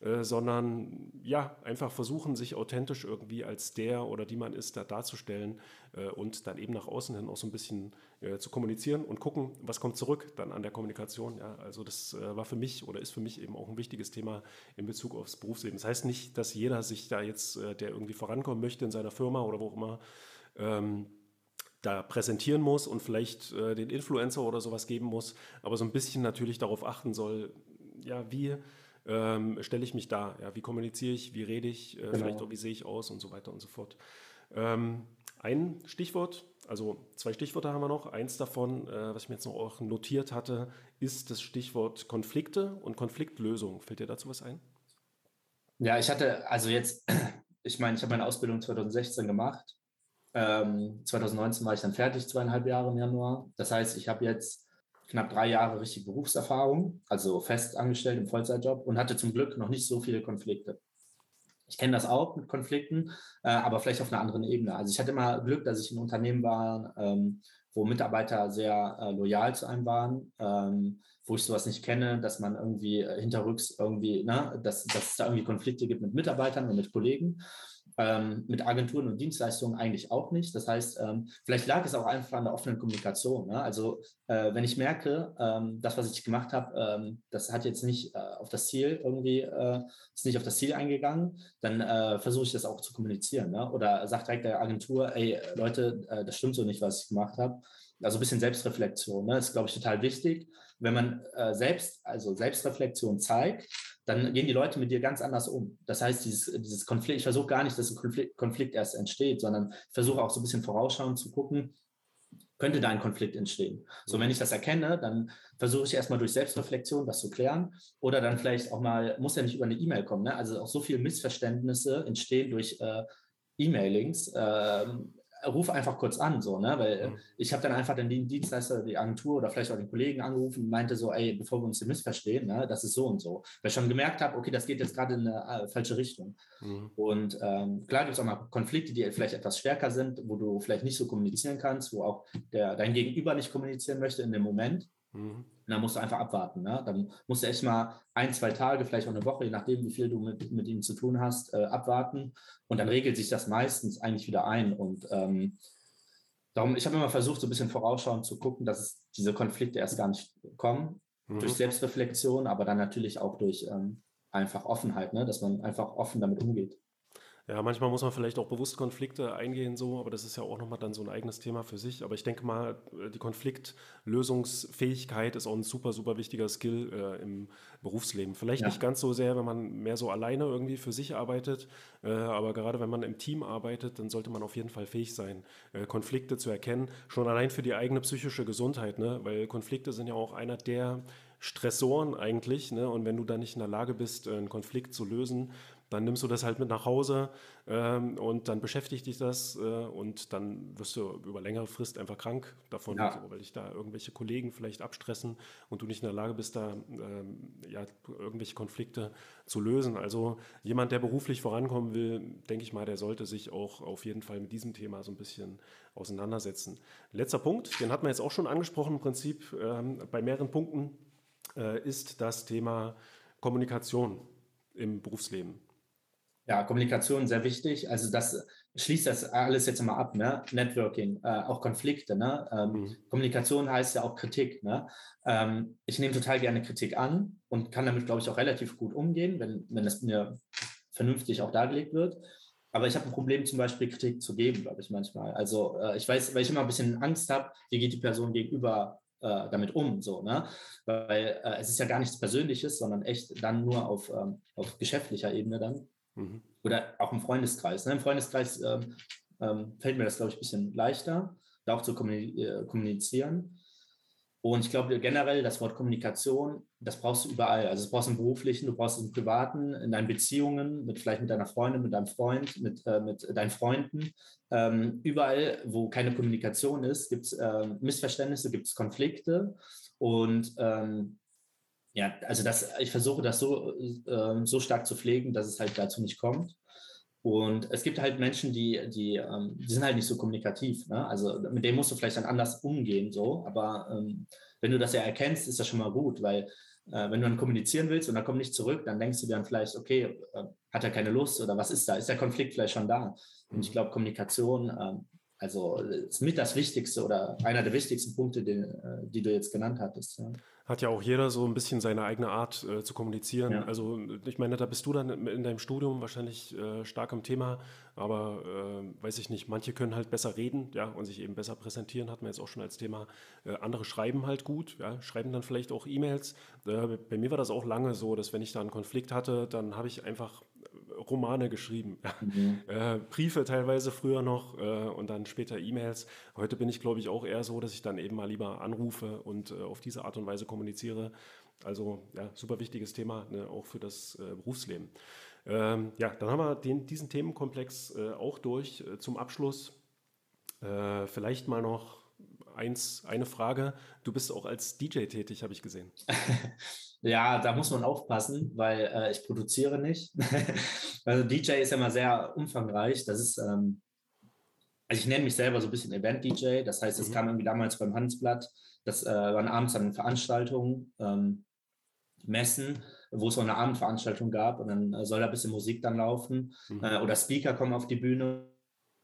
äh, sondern ja, einfach versuchen, sich authentisch irgendwie als der oder die man ist, da darzustellen äh, und dann eben nach außen hin auch so ein bisschen äh, zu kommunizieren und gucken, was kommt zurück dann an der Kommunikation. Ja, also das äh, war für mich oder ist für mich eben auch ein wichtiges Thema in Bezug aufs Berufsleben. Das heißt nicht, dass jeder sich da jetzt, äh, der irgendwie vorankommen möchte in seiner Firma oder wo auch immer, ähm, da präsentieren muss und vielleicht äh, den Influencer oder sowas geben muss, aber so ein bisschen natürlich darauf achten soll, ja, wie ähm, stelle ich mich da? Ja, wie kommuniziere ich? Wie rede ich? Äh, genau. Vielleicht auch, wie sehe ich aus und so weiter und so fort. Ähm, ein Stichwort, also zwei Stichworte haben wir noch. Eins davon, äh, was ich mir jetzt noch auch notiert hatte, ist das Stichwort Konflikte und Konfliktlösung. Fällt dir dazu was ein? Ja, ich hatte, also jetzt, ich meine, ich habe meine Ausbildung 2016 gemacht. Ähm, 2019 war ich dann fertig, zweieinhalb Jahre im Januar. Das heißt, ich habe jetzt knapp drei Jahre richtig Berufserfahrung, also fest angestellt im Vollzeitjob und hatte zum Glück noch nicht so viele Konflikte. Ich kenne das auch mit Konflikten, äh, aber vielleicht auf einer anderen Ebene. Also ich hatte immer Glück, dass ich in Unternehmen war, ähm, wo Mitarbeiter sehr äh, loyal zu einem waren, ähm, wo ich sowas nicht kenne, dass man irgendwie äh, hinterrücks irgendwie, ne, dass, dass es da irgendwie Konflikte gibt mit Mitarbeitern und mit Kollegen ähm, mit Agenturen und Dienstleistungen eigentlich auch nicht. Das heißt, ähm, vielleicht lag es auch einfach an der offenen Kommunikation. Ne? Also äh, wenn ich merke, ähm, das, was ich gemacht habe, ähm, das hat jetzt nicht äh, auf das Ziel irgendwie, äh, ist nicht auf das Ziel eingegangen, dann äh, versuche ich das auch zu kommunizieren. Ne? Oder sagt direkt der Agentur, ey Leute, äh, das stimmt so nicht, was ich gemacht habe. Also ein bisschen Selbstreflexion ne? ist, glaube ich, total wichtig. Wenn man äh, selbst, also Selbstreflexion zeigt, dann gehen die Leute mit dir ganz anders um. Das heißt, dieses, dieses Konflikt, ich versuche gar nicht, dass ein Konflikt, Konflikt erst entsteht, sondern ich versuche auch so ein bisschen vorausschauend zu gucken, könnte da ein Konflikt entstehen. So, wenn ich das erkenne, dann versuche ich erstmal durch Selbstreflexion das zu klären oder dann vielleicht auch mal, muss ja nicht über eine E-Mail kommen, ne? also auch so viele Missverständnisse entstehen durch äh, E-Mailings. Ähm, ruf einfach kurz an, so, ne? Weil mhm. ich habe dann einfach den Dienstleister, die Agentur oder vielleicht auch den Kollegen angerufen und meinte so, ey, bevor wir uns hier missverstehen, ne, das ist so und so. Weil ich schon gemerkt habe, okay, das geht jetzt gerade in eine äh, falsche Richtung. Mhm. Und ähm, klar gibt es auch mal Konflikte, die vielleicht etwas stärker sind, wo du vielleicht nicht so kommunizieren kannst, wo auch der, dein Gegenüber nicht kommunizieren möchte in dem Moment. Mhm. Und dann musst du einfach abwarten. Ne? Dann musst du echt mal ein, zwei Tage, vielleicht auch eine Woche, je nachdem, wie viel du mit, mit ihm zu tun hast, äh, abwarten. Und dann regelt sich das meistens eigentlich wieder ein. Und ähm, darum, ich habe immer versucht, so ein bisschen vorausschauend zu gucken, dass es diese Konflikte erst gar nicht kommen. Mhm. Durch Selbstreflexion, aber dann natürlich auch durch ähm, einfach Offenheit, ne? dass man einfach offen damit umgeht. Ja, manchmal muss man vielleicht auch bewusst Konflikte eingehen, so, aber das ist ja auch nochmal dann so ein eigenes Thema für sich. Aber ich denke mal, äh, die Konfliktlösungsfähigkeit ist auch ein super, super wichtiger Skill äh, im Berufsleben. Vielleicht ja. nicht ganz so sehr, wenn man mehr so alleine irgendwie für sich arbeitet, äh, aber gerade wenn man im Team arbeitet, dann sollte man auf jeden Fall fähig sein, äh, Konflikte zu erkennen, schon allein für die eigene psychische Gesundheit, ne? weil Konflikte sind ja auch einer der Stressoren eigentlich. Ne? Und wenn du da nicht in der Lage bist, einen Konflikt zu lösen, dann nimmst du das halt mit nach Hause ähm, und dann beschäftigt dich das äh, und dann wirst du über längere Frist einfach krank davon, ja. so, weil dich da irgendwelche Kollegen vielleicht abstressen und du nicht in der Lage bist, da ähm, ja, irgendwelche Konflikte zu lösen. Also jemand, der beruflich vorankommen will, denke ich mal, der sollte sich auch auf jeden Fall mit diesem Thema so ein bisschen auseinandersetzen. Letzter Punkt, den hat man jetzt auch schon angesprochen im Prinzip ähm, bei mehreren Punkten, äh, ist das Thema Kommunikation im Berufsleben. Ja, Kommunikation sehr wichtig. Also das schließt das alles jetzt mal ab, ne? Networking, äh, auch Konflikte, ne? Ähm, mhm. Kommunikation heißt ja auch Kritik, ne? Ähm, ich nehme total gerne Kritik an und kann damit, glaube ich, auch relativ gut umgehen, wenn, wenn es mir vernünftig auch dargelegt wird. Aber ich habe ein Problem, zum Beispiel Kritik zu geben, glaube ich, manchmal. Also äh, ich weiß, weil ich immer ein bisschen Angst habe, wie geht die Person gegenüber äh, damit um, so, ne? Weil äh, es ist ja gar nichts Persönliches, sondern echt dann nur auf, ähm, auf geschäftlicher Ebene dann. Mhm. Oder auch im Freundeskreis. Ne? Im Freundeskreis ähm, ähm, fällt mir das, glaube ich, ein bisschen leichter, da auch zu äh, kommunizieren. Und ich glaube generell, das Wort Kommunikation, das brauchst du überall. Also das brauchst du im beruflichen, du brauchst es im privaten, in deinen Beziehungen, mit vielleicht mit deiner Freundin, mit deinem Freund, mit, äh, mit deinen Freunden. Ähm, überall, wo keine Kommunikation ist, gibt es äh, Missverständnisse, gibt es Konflikte. Und ähm, ja, also das, ich versuche das so, äh, so stark zu pflegen, dass es halt dazu nicht kommt. Und es gibt halt Menschen, die, die, ähm, die sind halt nicht so kommunikativ. Ne? Also mit denen musst du vielleicht dann anders umgehen, so. Aber ähm, wenn du das ja erkennst, ist das schon mal gut, weil äh, wenn du dann kommunizieren willst und dann kommt nicht zurück, dann denkst du dir dann vielleicht, okay, äh, hat er keine Lust oder was ist da? Ist der Konflikt vielleicht schon da? Und ich mhm. glaube, Kommunikation, äh, also ist mit das Wichtigste oder einer der wichtigsten Punkte, die, äh, die du jetzt genannt hattest. Ja hat ja auch jeder so ein bisschen seine eigene Art äh, zu kommunizieren. Ja. Also ich meine, da bist du dann in deinem Studium wahrscheinlich äh, stark im Thema, aber äh, weiß ich nicht, manche können halt besser reden, ja, und sich eben besser präsentieren, hatten wir jetzt auch schon als Thema. Äh, andere schreiben halt gut, ja, schreiben dann vielleicht auch E-Mails. Äh, bei mir war das auch lange so, dass wenn ich da einen Konflikt hatte, dann habe ich einfach Romane geschrieben. Mhm. Äh, Briefe teilweise früher noch äh, und dann später E-Mails. Heute bin ich, glaube ich, auch eher so, dass ich dann eben mal lieber anrufe und äh, auf diese Art und Weise kommuniziere. Also ja, super wichtiges Thema, ne, auch für das äh, Berufsleben. Ähm, ja, dann haben wir den, diesen Themenkomplex äh, auch durch. Äh, zum Abschluss vielleicht mal noch eins, eine Frage. Du bist auch als DJ tätig, habe ich gesehen. Ja, da muss man aufpassen, weil äh, ich produziere nicht. also DJ ist ja immer sehr umfangreich. Das ist, ähm, also ich nenne mich selber so ein bisschen Event-DJ. Das heißt, es mhm. kam irgendwie damals beim Handelsblatt. Das äh, waren abends dann Veranstaltungen, ähm, Messen, wo es so eine Abendveranstaltung gab und dann äh, soll da ein bisschen Musik dann laufen. Mhm. Äh, oder Speaker kommen auf die Bühne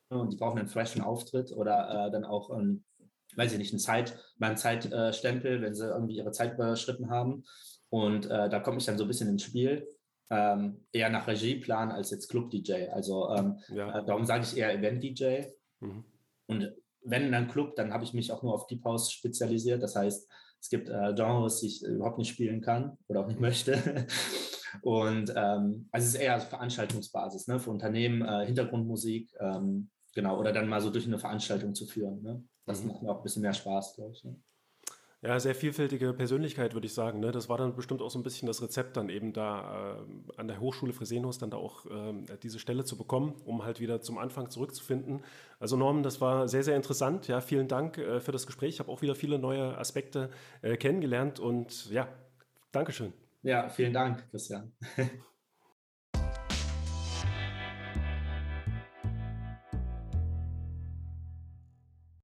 und die brauchen einen freshen Auftritt oder äh, dann auch ähm, weiß ich nicht, einen Zeit, mal einen Zeitstempel, wenn sie irgendwie ihre Zeit überschritten haben. Und äh, da komme ich dann so ein bisschen ins Spiel. Ähm, eher nach Regieplan als jetzt Club-DJ. Also ähm, ja. äh, darum sage ich eher Event-DJ. Mhm. Und wenn dann Club, dann habe ich mich auch nur auf Deep House spezialisiert. Das heißt, es gibt äh, Genres, die ich überhaupt nicht spielen kann oder auch nicht möchte. Und ähm, also es ist eher Veranstaltungsbasis ne, für Unternehmen, äh, Hintergrundmusik, ähm, genau, oder dann mal so durch eine Veranstaltung zu führen. Ne? Das mhm. macht mir auch ein bisschen mehr Spaß, glaube ich. Ne? Ja, sehr vielfältige Persönlichkeit, würde ich sagen. Ne? Das war dann bestimmt auch so ein bisschen das Rezept, dann eben da äh, an der Hochschule Fresenius dann da auch äh, diese Stelle zu bekommen, um halt wieder zum Anfang zurückzufinden. Also Norman, das war sehr, sehr interessant. Ja, vielen Dank äh, für das Gespräch. Ich habe auch wieder viele neue Aspekte äh, kennengelernt und ja, Dankeschön. Ja, vielen Dank, Christian.